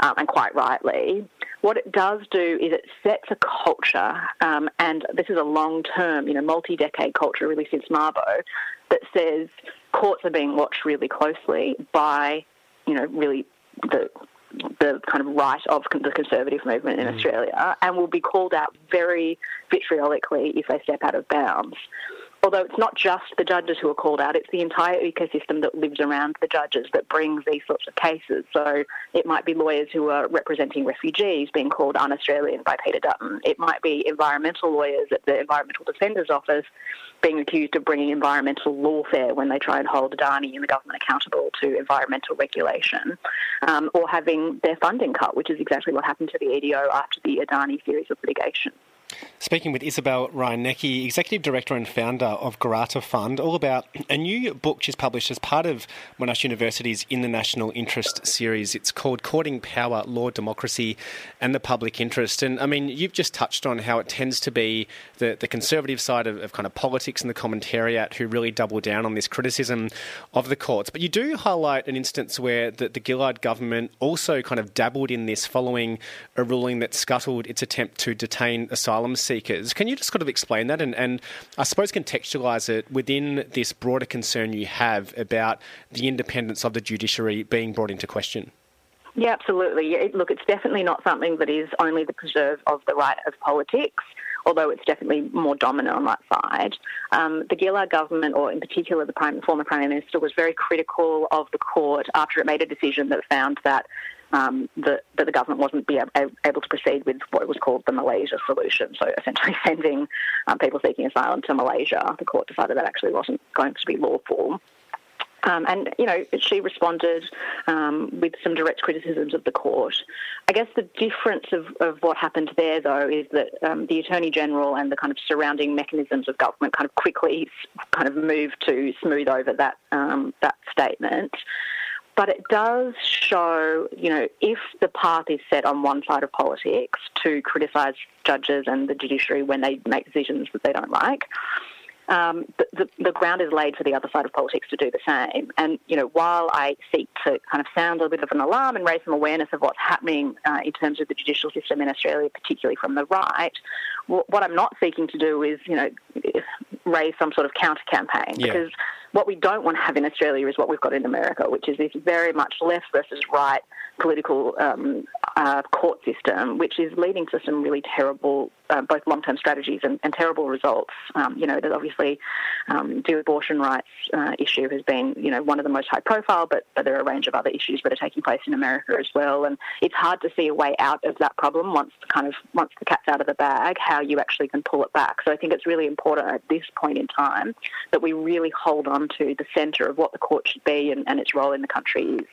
um, and quite rightly, what it does do is it sets a culture, um, and this is a long term, you know, multi decade culture really since Mabo, that says courts are being watched really closely by, you know, really the the kind of right of the conservative movement in mm. Australia and will be called out very vitriolically if they step out of bounds although it's not just the judges who are called out, it's the entire ecosystem that lives around the judges that brings these sorts of cases. So it might be lawyers who are representing refugees being called un Australian by Peter Dutton. It might be environmental lawyers at the Environmental Defender's Office being accused of bringing environmental lawfare when they try and hold Adani and the government accountable to environmental regulation, um, or having their funding cut, which is exactly what happened to the EDO after the Adani series of litigation.
Speaking with Isabelle Reinecke, Executive Director and Founder of Grata Fund, all about a new book she's published as part of Monash University's In the National Interest series. It's called Courting Power, Law, Democracy and the Public Interest. And I mean, you've just touched on how it tends to be the, the conservative side of, of kind of politics and the commentariat who really double down on this criticism of the courts. But you do highlight an instance where the, the Gillard government also kind of dabbled in this following a ruling that scuttled its attempt to detain asylum asylum seekers. Can you just kind of explain that and, and I suppose contextualise it within this broader concern you have about the independence of the judiciary being brought into question?
Yeah, absolutely. Look, it's definitely not something that is only the preserve of the right of politics, although it's definitely more dominant on that side. Um, the Gillard government, or in particular the Prime, former Prime Minister, was very critical of the court after it made a decision that found that um, that, the government wasn't be able to proceed with what was called the Malaysia solution. So essentially (laughs) sending um, people seeking asylum to Malaysia. The court decided that actually wasn't going to be lawful. Um, and, you know, she responded um, with some direct criticisms of the court. I guess the difference of, of what happened there, though, is that um, the Attorney General and the kind of surrounding mechanisms of government kind of quickly kind of moved to smooth over that, um, that statement. But it does show, you know, if the path is set on one side of politics to criticise judges and the judiciary when they make decisions that they don't like, um, the, the, the, ground is laid for the other side of politics to do the same. And, you know, while I seek to kind of sound a bit of an alarm and raise some awareness of what's happening uh, in terms of the judicial system in Australia, particularly from the right, what I'm not seeking to do is, you know, raise some sort of counter campaign yeah. because what we don't want to have in Australia is what we've got in America, which is this very much left versus right political um, uh, court system, which is leading to some really terrible, uh, both long-term strategies and, and terrible results. Um, you know, that obviously um, the abortion rights uh, issue has been, you know, one of the most high-profile, but, but there are a range of other issues that are taking place in America as well. And it's hard to see a way out of that problem once kind of once the cat's out of the bag, how you actually can pull it back. So I think it's really important at this point in time that we really hold on to the centre of what the court should be and, and its role in the country is.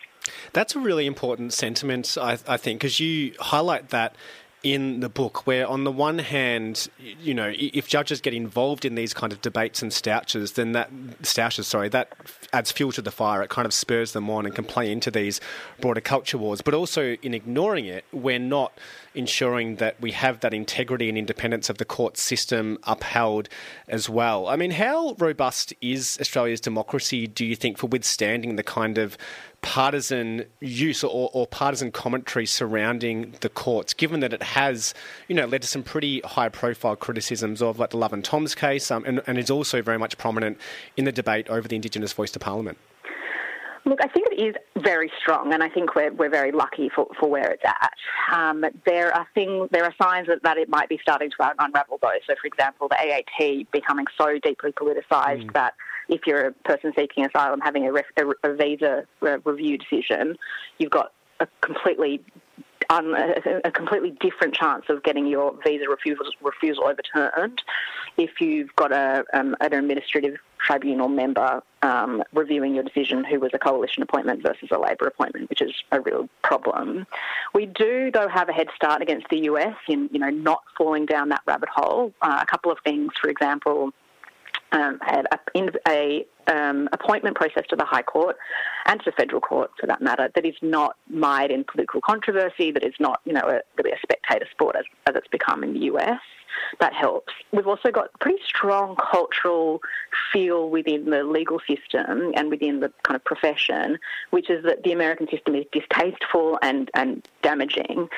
That's a really important sentiment, I, I think, because you highlight that in the book, where on the one hand, you know, if judges get involved in these kind of debates and stouches, then that stoushes, sorry, that adds fuel to the fire. It kind of spurs them on and can play into these broader culture wars. But also, in ignoring it, we're not ensuring that we have that integrity and independence of the court system upheld as well. I mean, how robust is Australia's democracy, do you think, for withstanding the kind of partisan use or, or, partisan commentary surrounding the courts, given that it has, you know, led to some pretty high-profile criticisms of like the Love and Tom's case, um, and, and is also very much prominent in the debate over the Indigenous voice to Parliament.
Look, I think it is very strong, and I think we're, we're very lucky for, for where it's at. Um, there are things, there are signs that, that it might be starting to unravel, though. So, for example, the AAT becoming so deeply politicised mm. that if you're a person seeking asylum having a, a, a visa review decision, you've got a completely um, a, a, completely different chance of getting your visa refusal, refusal overturned if you've got a, um, an administrative tribunal member um, reviewing your decision who was a coalition appointment versus a Labor appointment, which is a real problem. We do, though, have a head start against the US in you know not falling down that rabbit hole. Uh, a couple of things, for example um, had a, a um, appointment process to the High Court and to the Federal Court, for that matter, that is not mired in political controversy, that is not, you know, a, really a spectator sport as, as it's become in the US. That helps. We've also got pretty strong cultural feel within the legal system and within the kind of profession, which is that the American system is distasteful and, and damaging.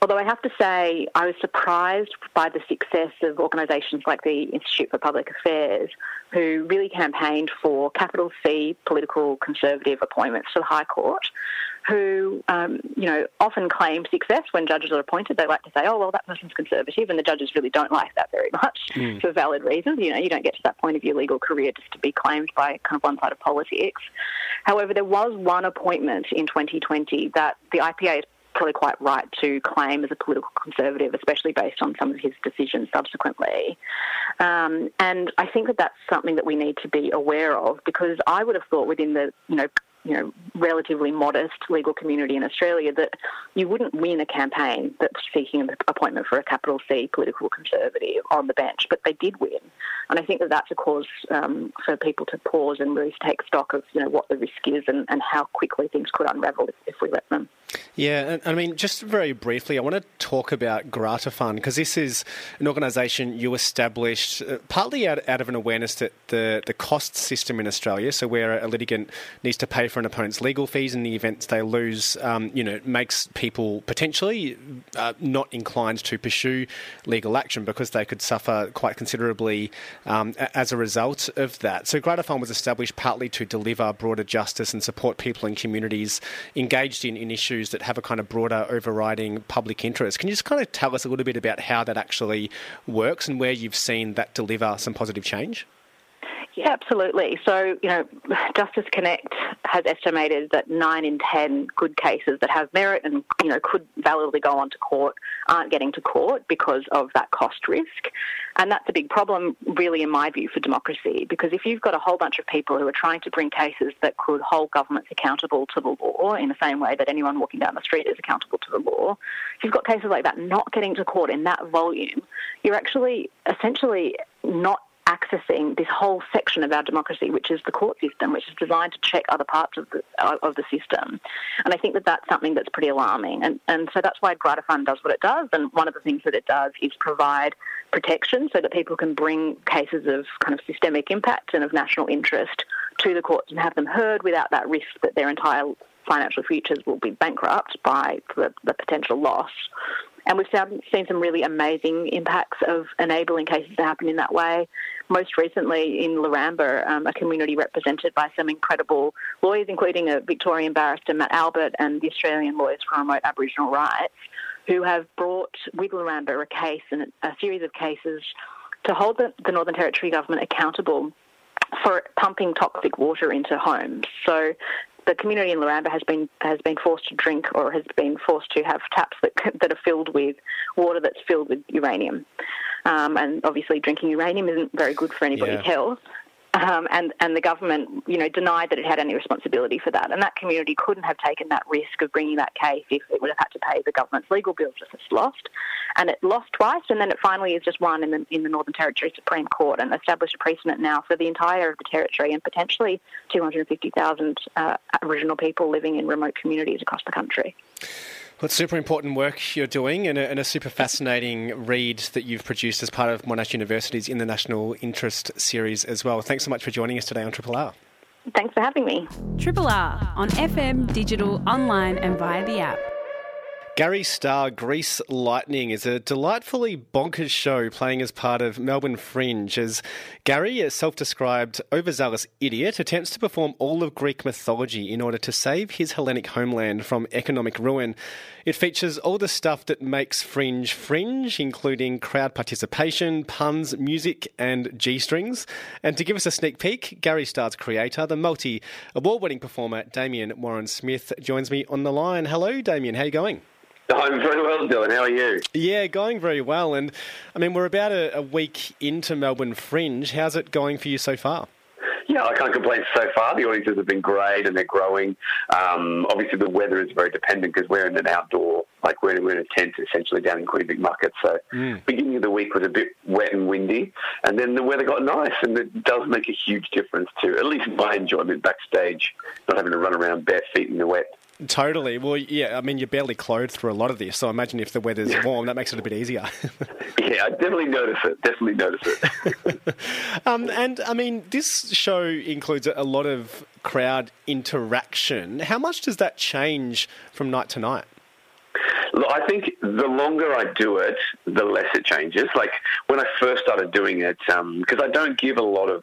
Although I have to say, I was surprised by the success of organisations like the Institute for Public Affairs, who really campaigned for capital C political conservative appointments to the High Court, who, um, you know, often claim success when judges are appointed. They like to say, oh, well, that person's conservative, and the judges really don't like that very much mm. for valid reasons. You know, you don't get to that point of your legal career just to be claimed by kind of one side of politics. However, there was one appointment in 2020 that the IPA is probably quite right to claim as a political conservative, especially based on some of his decisions subsequently. Um, and I think that that's something that we need to be aware of because I would have thought within the you know you know, relatively modest legal community in Australia that you wouldn't win a campaign that's seeking an appointment for a capital C political conservative on the bench, but they did win. And I think that that's a cause um, for people to pause and really take stock of, you know, what the risk is and, and how quickly things could unravel if, if we let them.
Yeah, I mean, just very briefly, I want to talk about Grata Fund because this is an organisation you established uh, partly out, out of an awareness that the, the cost system in Australia, so where a litigant needs to pay for an opponent's legal fees in the event they lose, um, you know, makes people potentially uh, not inclined to pursue legal action because they could suffer quite considerably um, as a result of that. So Grata Fund was established partly to deliver broader justice and support people and communities engaged in, in issues that have a kind of broader overriding public interest. Can you just kind of tell us a little bit about how that actually works and where you've seen that deliver some positive change?
Yeah, absolutely. So, you know, Justice Connect has estimated that nine in ten good cases that have merit and, you know, could validly go on to court aren't getting to court because of that cost risk. And that's a big problem, really, in my view, for democracy, because if you've got a whole bunch of people who are trying to bring cases that could hold governments accountable to the law in the same way that anyone walking down the street is accountable to the law, if you've got cases like that not getting to court in that volume, you're actually essentially not accessing this whole section of our democracy, which is the court system, which is designed to check other parts of the uh, of the system. And I think that that's something that's pretty alarming. And and so that's why Grata Fund does what it does. And one of the things that it does is provide protection so that people can bring cases of kind of systemic impact and of national interest to the courts and have them heard without that risk that their entire financial futures will be bankrupt by the, the potential loss. And we've seen some really amazing impacts of enabling cases to happen in that way. Most recently in Laramba, um, a community represented by some incredible lawyers, including a Victorian barrister, Matt Albert, and the Australian Lawyers for Remote Aboriginal Rights, who have brought with Laramba a case and a series of cases to hold the, the Northern Territory government accountable for pumping toxic water into homes. So the community in Laramba has been has been forced to drink or has been forced to have taps that that are filled with water that's filled with uranium. Um, and obviously, drinking uranium isn't very good for anybody's yeah. health. Um, and and the government, you know, denied that it had any responsibility for that. And that community couldn't have taken that risk of bringing that case if it would have had to pay the government's legal bills if it's lost. And it lost twice, and then it finally is just won in the in the Northern Territory Supreme Court and established a precedent now for the entire of the territory and potentially 250,000 uh, Aboriginal people living in remote communities across the country.
Well, it's super important work you're doing and a, and a, super fascinating read that you've produced as part of Monash University's In the National Interest series as well. Thanks so much for joining us today on Triple R.
Thanks for having me.
Triple R on FM, digital, online, and via the app.
Garry Starr Greece Lightning is a delightfully bonkers show playing as part of Melbourne Fringe as Garry, a self described overzealous idiot, attempts to perform all of Greek mythology in order to save his Hellenic homeland from economic ruin. It features all the stuff that makes Fringe Fringe, including crowd participation, puns, music, and G strings. And to give us a sneak peek, Garry Starr's creator, the multi award winning performer Damien Warren Smith, joins me on the line. Hello, Damien. How are you going? (laughs)
I'm very well, Dylan. How are you?
Yeah, going very well. And I mean, we're about a, a, week into Melbourne Fringe. How's it going for you so far?
Yeah, I can't complain so far. The audiences have been great and they're growing. Um, obviously, the weather is very dependent because we're in an outdoor, like we're, we're in a tent essentially down in Queensbrook Market. So, mm. beginning of the week was a bit wet and windy, and then the weather got nice, and it does make a huge difference to at least my enjoyment backstage, not having to run around bare feet in the wet.
Totally. Well, yeah, I mean, you're barely clothed through a lot of this, so I imagine if the weather's warm, that makes it a bit easier. (laughs)
yeah, I definitely notice it. Definitely notice it. (laughs)
um, and, I mean, this show includes a lot of crowd interaction. How much does that change from night to night?
Look, I think the longer I do it, the less it changes. Like when I first started doing it, because um, I don't give a lot of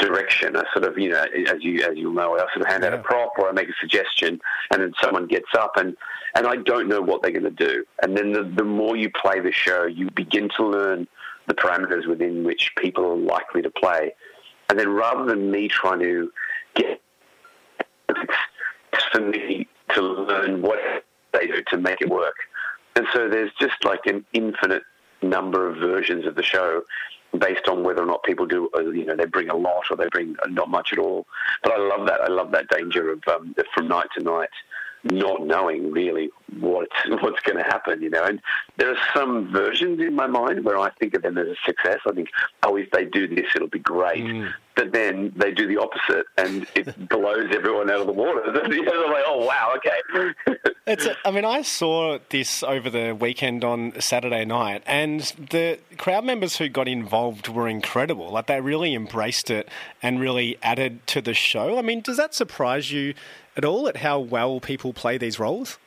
direction. I sort of, you know, as you as you'll know, I sort of hand yeah. out a prop or I make a suggestion, and then someone gets up and and I don't know what they're going to do. And then the, the more you play the show, you begin to learn the parameters within which people are likely to play. And then rather than me trying to get for me to learn what they do to make it work. And so there's just like an infinite number of versions of the show based on whether or not people do, uh, you know, they bring a lot or they bring not much at all. But I love that. I love that danger of um, from night to night not knowing really (laughs) what's what's going to happen, you know. And there are some versions in my mind where I think of them as a success. I think, oh, if they do this, it'll be great. Mm but then they do the opposite and it (laughs) blows everyone out of the water. you (laughs) know, they're like, oh, wow, okay.
it's a, I mean, I saw this over the weekend on Saturday night, and the crowd members who got involved were incredible. Like, they really embraced it and really added to the show. I mean, does that surprise you at all at how well people play these roles?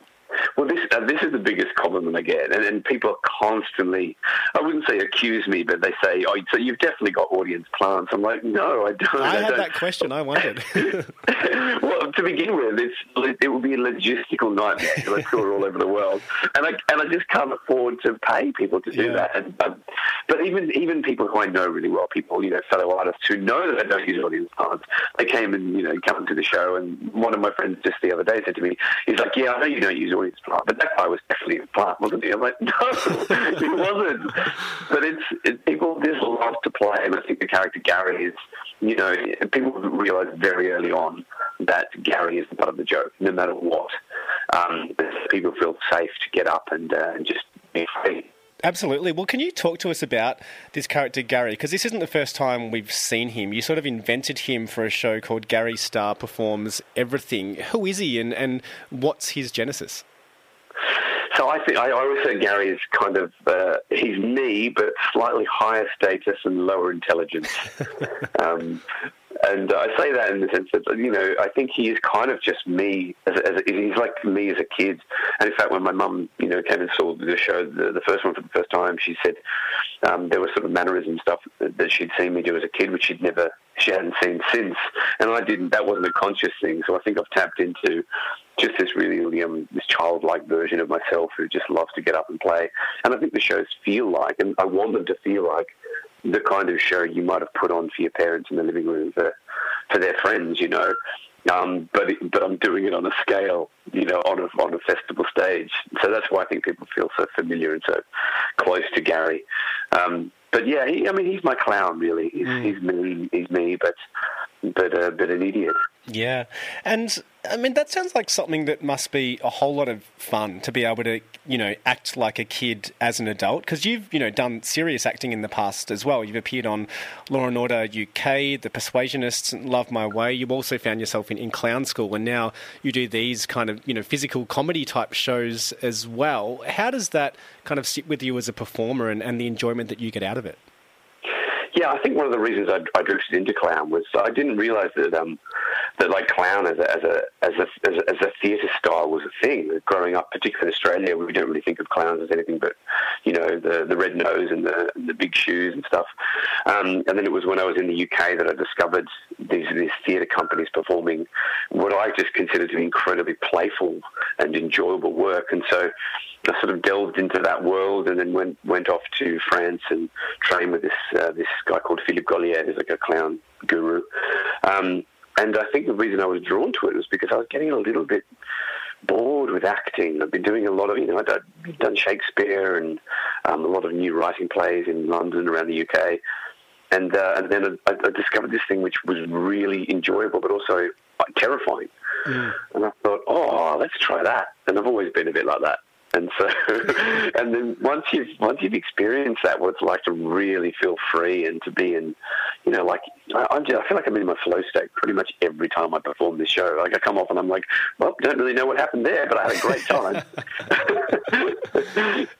Well, this uh, this is the biggest compliment I get, and, and people are constantly, I wouldn't say accuse me, but they say, "Oh, so you've definitely got audience plants." I'm like, "No, I don't."
I,
I
had
don't.
that question. I wondered. (laughs)
well, to begin with, it's it would be a logistical nightmare because I tour all over the world, and I and I just can't afford to pay people to do yeah. that. And, um, but even even people who I know really well, people you know, fellow artists who know that I don't use audience plants, they came and you know come to the show, and one of my friends just the other day said to me, he's like, "Yeah, I know you don't use audience But that guy was definitely a part, wasn't he? I'm like, (laughs) no, he wasn't. But it's it, people just love to play him. I think the character Garry is, you know, people realise very early on that Garry is the butt of the joke, no matter what. Um, people feel safe to get up and, uh, and just be free.
Absolutely. Well, can you talk to us about this character Garry? Because this isn't the first time we've seen him. You sort of invented him for a show called Garry Starr Performs Everything. Who is he, and, and what's his genesis?
So I think I always say Garry is kind of uh, he's me, but slightly higher status and lower intelligence. (laughs) um, and I say that in the sense that you know I think he is kind of just me. As, as he's like me as a kid. And in fact, when my mum you know came and saw the show, the, the first one for the first time, she said um, there was sort of mannerism stuff that she'd seen me do as a kid, which she'd never she hadn't seen since. And I didn't. That wasn't a conscious thing. So I think I've tapped into just this really um, this childlike version of myself who just loves to get up and play. And I think the shows feel like, and I want them to feel like the kind of show you might have put on for your parents in the living room for for their friends, you know. Um, but but I'm doing it on a scale, you know, on a on a festival stage. So that's why I think people feel so familiar and so close to Garry. Um, but yeah, he, I mean, he's my clown, really. He's, mm. he's me, he's me, but but uh, but an idiot.
Yeah, and I mean that sounds like something that must be a whole lot of fun to be able to you know act like a kid as an adult because you've you know done serious acting in the past as well. You've appeared on Law and Order UK, The Persuasionists, Love My Way. You also found yourself in, in clown school, and now you do these kind of you know physical comedy type shows as well. How does that kind of sit with you as a performer and, and the enjoyment that you get out of it?
Yeah, I think one of the reasons I, I drifted into clown was I didn't realise that um, that like clown as a as a as a as a, as a theatre style was a thing. Growing up, particularly in Australia, we don't really think of clowns as anything but you know the the red nose and the and the big shoes and stuff. Um, and then it was when I was in the UK that I discovered these these theatre companies performing what I just considered to be incredibly playful and enjoyable work. And so I sort of delved into that world and then went went off to France and trained with this uh, this guy called Philippe Gaulier, who's like a clown guru. Um, and I think the reason I was drawn to it was because I was getting a little bit bored with acting. I've been doing a lot of, you know, I've done Shakespeare and um, a lot of new writing plays in London, around the UK. And, uh, and then I, I, discovered this thing which was really enjoyable, but also terrifying. Mm. And I thought, oh, let's try that. And I've always been a bit like that. And so, (laughs) and then once you've once you've experienced that, what it's like to really feel free and to be in, you know, like I, I'm just, I feel like I'm in my flow state pretty much every time I perform this show. Like I come off and I'm like, well, don't really know what happened there, but I had a great time.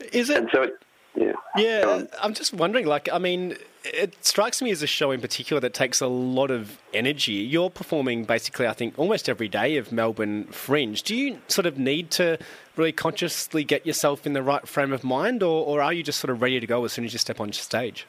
(laughs)
Is it?
And so it, yeah.
Yeah, I'm just wondering. Like, I mean, it strikes me as a show in particular that takes a lot of energy. You're performing basically, I think, almost every day of Melbourne Fringe. Do you sort of need to really consciously get yourself in the right frame of mind, or, or are you just sort of ready to go as soon as you step on stage?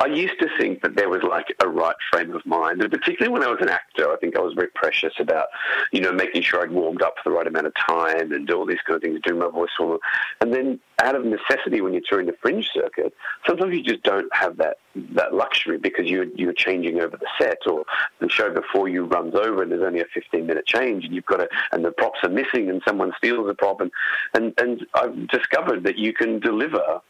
I used to think that there was like a right frame of mind, and particularly when I was an actor, I think I was very precious about, you know, making sure I'd warmed up for the right amount of time and do all these kind of things, doing my voice form. And then, out of necessity, when you're touring the fringe circuit, sometimes you just don't have that that luxury because you're you're changing over the set, or the show before you runs over, and there's only a 15 minute change, and you've got to, and the props are missing, and someone steals the prop, and and, and I've discovered that you can deliver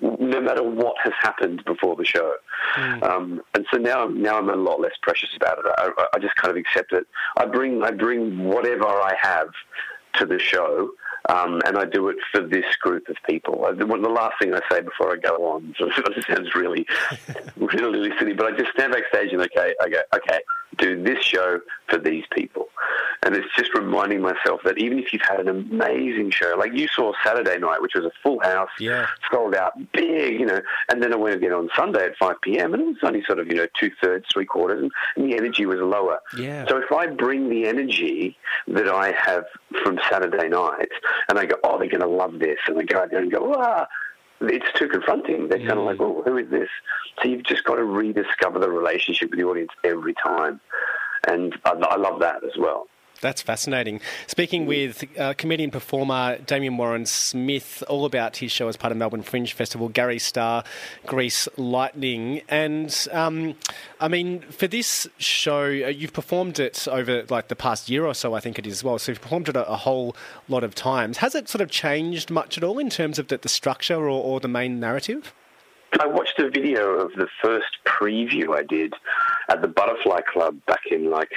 no matter what has happened before the show. Mm. Um, and so now, now I'm a lot less precious about it. I, I, just kind of accept it. I bring, I bring whatever I have to the show, um, and I do it for this group of people. I, the, the last thing I say before I go on, (laughs) so it sounds really, really, (laughs) really silly, but I just stand backstage and okay, I go, okay, do this show for these people. And it's just reminding myself that even if you've had an amazing show, like you saw Saturday night, which was a full house,
yeah.
sold out, big, you know, and then I went again on Sunday at 5 p.m. and it was only sort of, you know, two thirds, three quarters, and, and the energy was lower.
Yeah.
So if I bring the energy that I have from Saturday night and they go, oh, they're going to love this, and they go out there and go, ah, it's too confronting. They're kind of like, well, who is this? So you've just got to rediscover the relationship with the audience every time. And I, I love that as well.
That's fascinating. Speaking with uh, comedian performer Damien Warren Smith, all about his show as part of Melbourne Fringe Festival, Garry Starr, Greece Lightning, and um, I mean for this show, uh, you've performed it over like the past year or so, I think it is as well. So you've performed it a, a whole lot of times. Has it sort of changed much at all in terms of the, the structure or, or the main narrative?
I watched a video of the first preview I did at the Butterfly Club back in like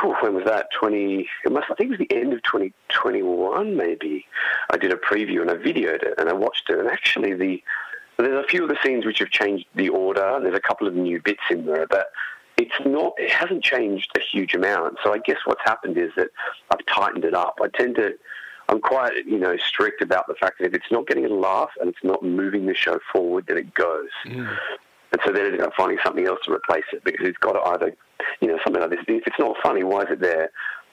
whew, when was that? Twenty. It must. I think it was the end of 2021, maybe. I did a preview and I videoed it and I watched it. And actually, the there's a few of the scenes which have changed the order. There's a couple of new bits in there, but it's not. It hasn't changed a huge amount. So I guess what's happened is that I've tightened it up. I tend to I'm quite, you know, strict about the fact that if it's not getting a laugh and it's not moving the show forward, then it goes. Mm. And so then I'm finding something else to replace it because it's got to either, you know, something like this. If it's not funny, why is it there?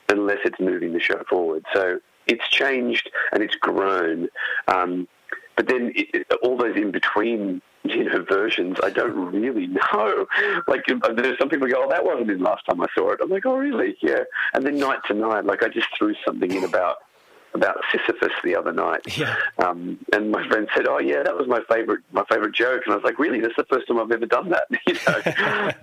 Unless it's moving the show forward. So it's changed and it's grown. Um, but then it, all those in between, you know, versions, I don't really (laughs) know. Like there's some people go, "Oh, that wasn't in last time I saw it." I'm like, "Oh, really? Yeah." And then night to night, like I just threw something in about about Sisyphus the other night.
Yeah.
Um, and my friend said, "Oh yeah, that was my favorite my favorite joke." And I was like, "Really? That's the first time I've ever done that." (laughs) you know.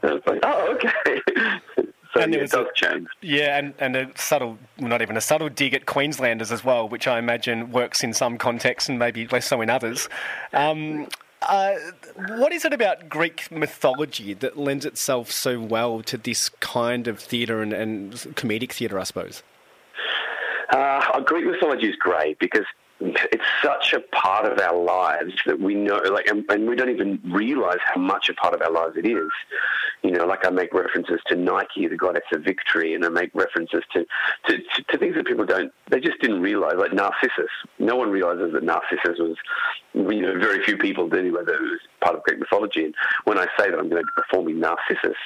(laughs) I was like, "Oh, okay." (laughs) so and yeah, it does a, change.
Yeah, and, and a subtle, not even a subtle dig at Queenslanders as well, which I imagine works in some contexts and maybe less so in others. Um, uh, what is it about Greek mythology that lends itself so well to this kind of theatre and, and comedic theatre, I suppose?
Uh, Greek mythology is great because it's such a part of our lives that we know, like, and, and, we don't even realize how much a part of our lives it is. You know, like I make references to Nike, the goddess of victory, and I make references to, to, to, to things that people don't, they just didn't realize, like Narcissus. No one realizes that Narcissus was, you know, very few people do, whether it was part of Greek mythology. And when I say that I'm going to be performing Narcissus,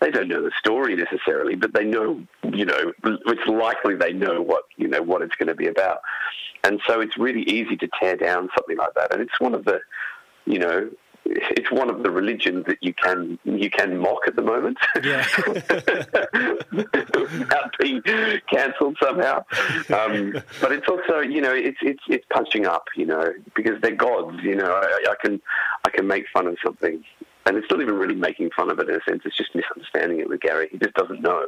they don't know the story necessarily, but they know, you know, it's likely they know what, you know, what it's going to be about. And so it's really easy to tear down something like that. And it's one of the, you know, it's one of the religions that you can you can mock at the moment,
yeah. (laughs)
without being cancelled somehow. Um, but it's also you know it's it's it's punching up, you know, because they're gods. You know, I, I can I can make fun of something and it's not even really making fun of it in a sense. It's just misunderstanding it with Garry He just doesn't know.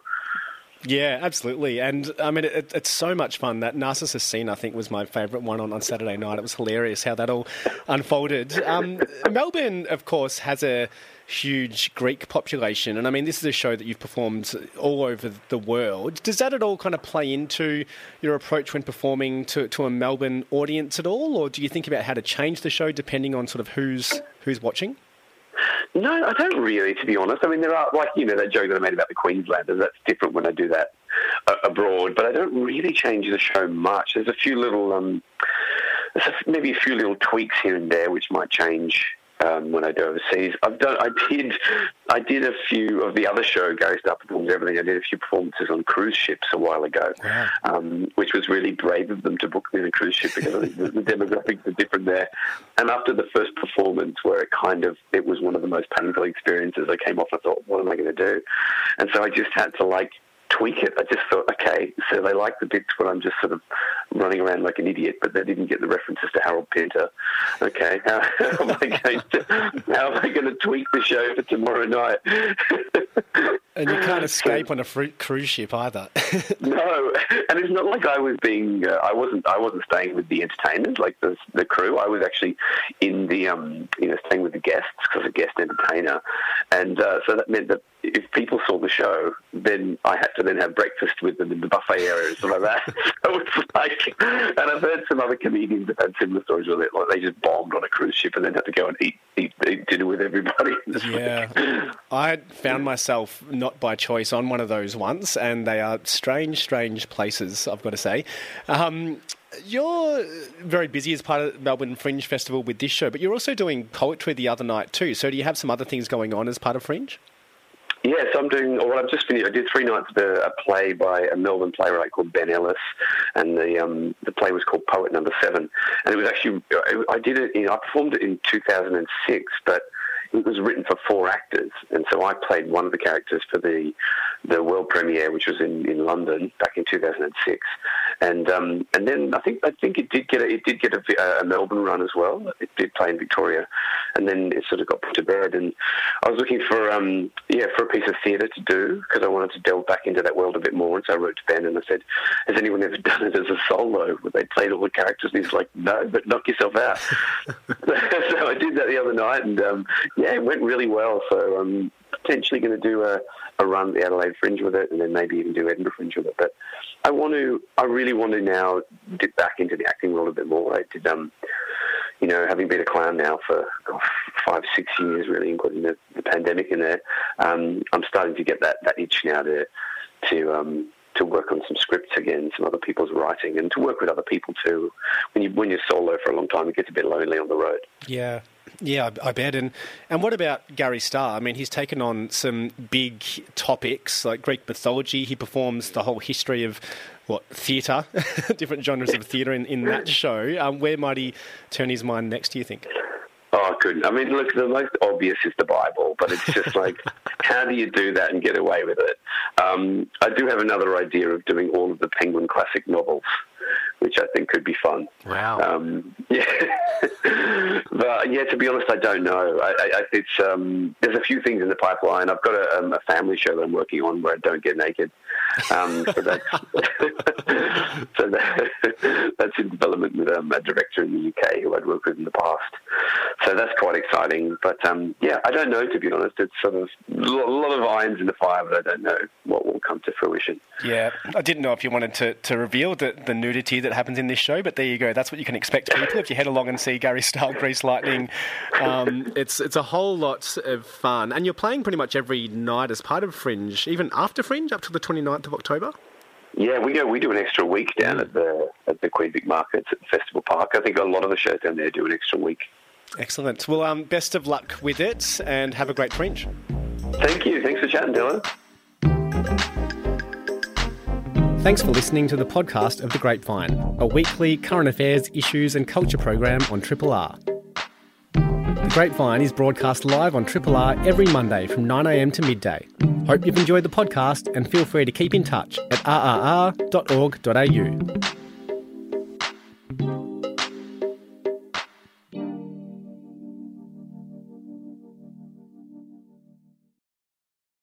Yeah, absolutely. And I mean, it, it's so much fun. That narcissist scene, I think, was my favourite one on, on Saturday night. It was hilarious how that all unfolded. Um, Melbourne, of course, has a huge Greek population. And I mean, this is a show that you've performed all over the world. Does that at all kind of play into your approach when performing to, to a Melbourne audience at all? Or do you think about how to change the show depending on sort of who's, who's watching?
No, I don't really, to be honest. I mean, there are, like, you know, that joke that I made about the Queenslanders, that's different when I do that uh, abroad, but I don't really change the show much. There's a few little, um, maybe a few little tweaks here and there which might change um, when I do overseas. I've done, I did, I did a few of the other show, Garry Starr performs everything. I did a few performances on cruise ships a while ago, wow. um, which was really brave of them to book me on a cruise ship because I think the, the demographics are different there. And after the first performance, where it kind of, it was one of the most painful experiences, I came off. I thought, what am I going to do? And so I just had to like tweak it. I just thought, okay, so they like the bits where I'm just sort of running around like an idiot, but they didn't get the references to Harold Pinter. Okay, how, (laughs) how am I going to how am I going to tweak the show for tomorrow night? (laughs)
and you can't (clears throat) escape so, on a fruit cruise ship either. (laughs)
no, and it's not like I was being uh, I wasn't I wasn't staying with the entertainers like the the crew. I was actually in the um you know staying with the guests because a guest entertainer, and uh, so that meant that if people saw the show, then I had to then have breakfast with them in the buffet area and stuff like that. (laughs) so it's like, and I've heard some other comedians have had similar stories where they, like they just bombed on a cruise ship and then had to go and eat eat, eat dinner with everybody. (laughs)
Yeah, I found myself not by choice on one of those once, and they are strange, strange places. I've got to say. Um, you're very busy as part of Melbourne Fringe Festival with this show, but you're also doing poetry the other night too. So, do you have some other things going on as part of Fringe?
Yes, I'm doing. Well, I've just finished. I did three nights of a, a play by a Melbourne playwright called Ben Ellis, and the um, the play was called Poet Number Seven. And it was actually I did it. In, I performed it in 2006, but it was written for four actors, and so I played one of the characters for the the world premiere, which was in, in London back in 2006, and um, and then I think I think it did get a, it did get a, a, Melbourne run as well. It did play in Victoria, and then it sort of got put to bed. And I was looking for um, yeah for a piece of theatre to do because I wanted to delve back into that world a bit more. And so I wrote to Ben and I said, "Has anyone ever (laughs) done it as a solo where they played all the characters?" And he's like, "No, but knock yourself out." (laughs) so I did that the other night, and um, yeah, it went really well. So I'm potentially going to do a, a run the Adelaide Fringe with it, and then maybe even do Edinburgh Fringe with it. But I want to, I really want to now dip back into the acting world a bit more. I did, um, you know, having been a clown now for oh, five, six years, really, including the, the pandemic in there, um, I'm starting to get that, that itch now to to um, to work on some scripts again, some other people's writing, and to work with other people too. When you when you're solo for a long time, it gets a bit lonely on the road.
Yeah, yeah, I, bet. And and what about Garry Starr? I mean, he's taken on some big topics like Greek mythology. He performs the whole history of what theatre, (laughs) different genres of theatre in, in that show. Um, where might he turn his mind next? Do you think?
Oh, I couldn't. I mean, look, the most obvious is the Bible, but it's just like, (laughs) how do you do that and get away with it? Um, I do have another idea of doing all of the Penguin classic novels which I think could be fun.
Wow.
Um, (laughs) yeah. but yeah, to be honest, I don't know. I, I, it's um, there's a few things in the pipeline. I've got a, um, a, family show that I'm working on where I don't get naked. Um, so that's (laughs) so that, that's in development with um, a director in the UK who I'd worked with in the past. So that's quite exciting. But um, yeah, I don't know. To be honest, it's sort of a lot of irons in the fire, but I don't know what will come to fruition.
Yeah, I didn't know if you wanted to, to reveal the, the nudity that happens in this show, but there you go. That's what you can expect people if you head along and see Garry Starr Greece Lightning. Um, it's it's a whole lot of fun, and you're playing pretty much every night as part of Fringe, even after Fringe, up to the 29th of October.
Yeah, we go. We do an extra week down at the at the Queen Vic Markets at Festival Park. I think a lot of the shows down there do an extra week.
Excellent. Well, um, best of luck with it, and have a great Fringe.
Thank you. Thanks for chatting, Dylan.
Thanks for listening to the podcast of The Grapevine, a weekly current affairs, issues, and culture program on Triple R. The Grapevine is broadcast live on Triple R every Monday from 9am to midday. Hope you've enjoyed the podcast and feel free to keep in touch at rrr.org.au.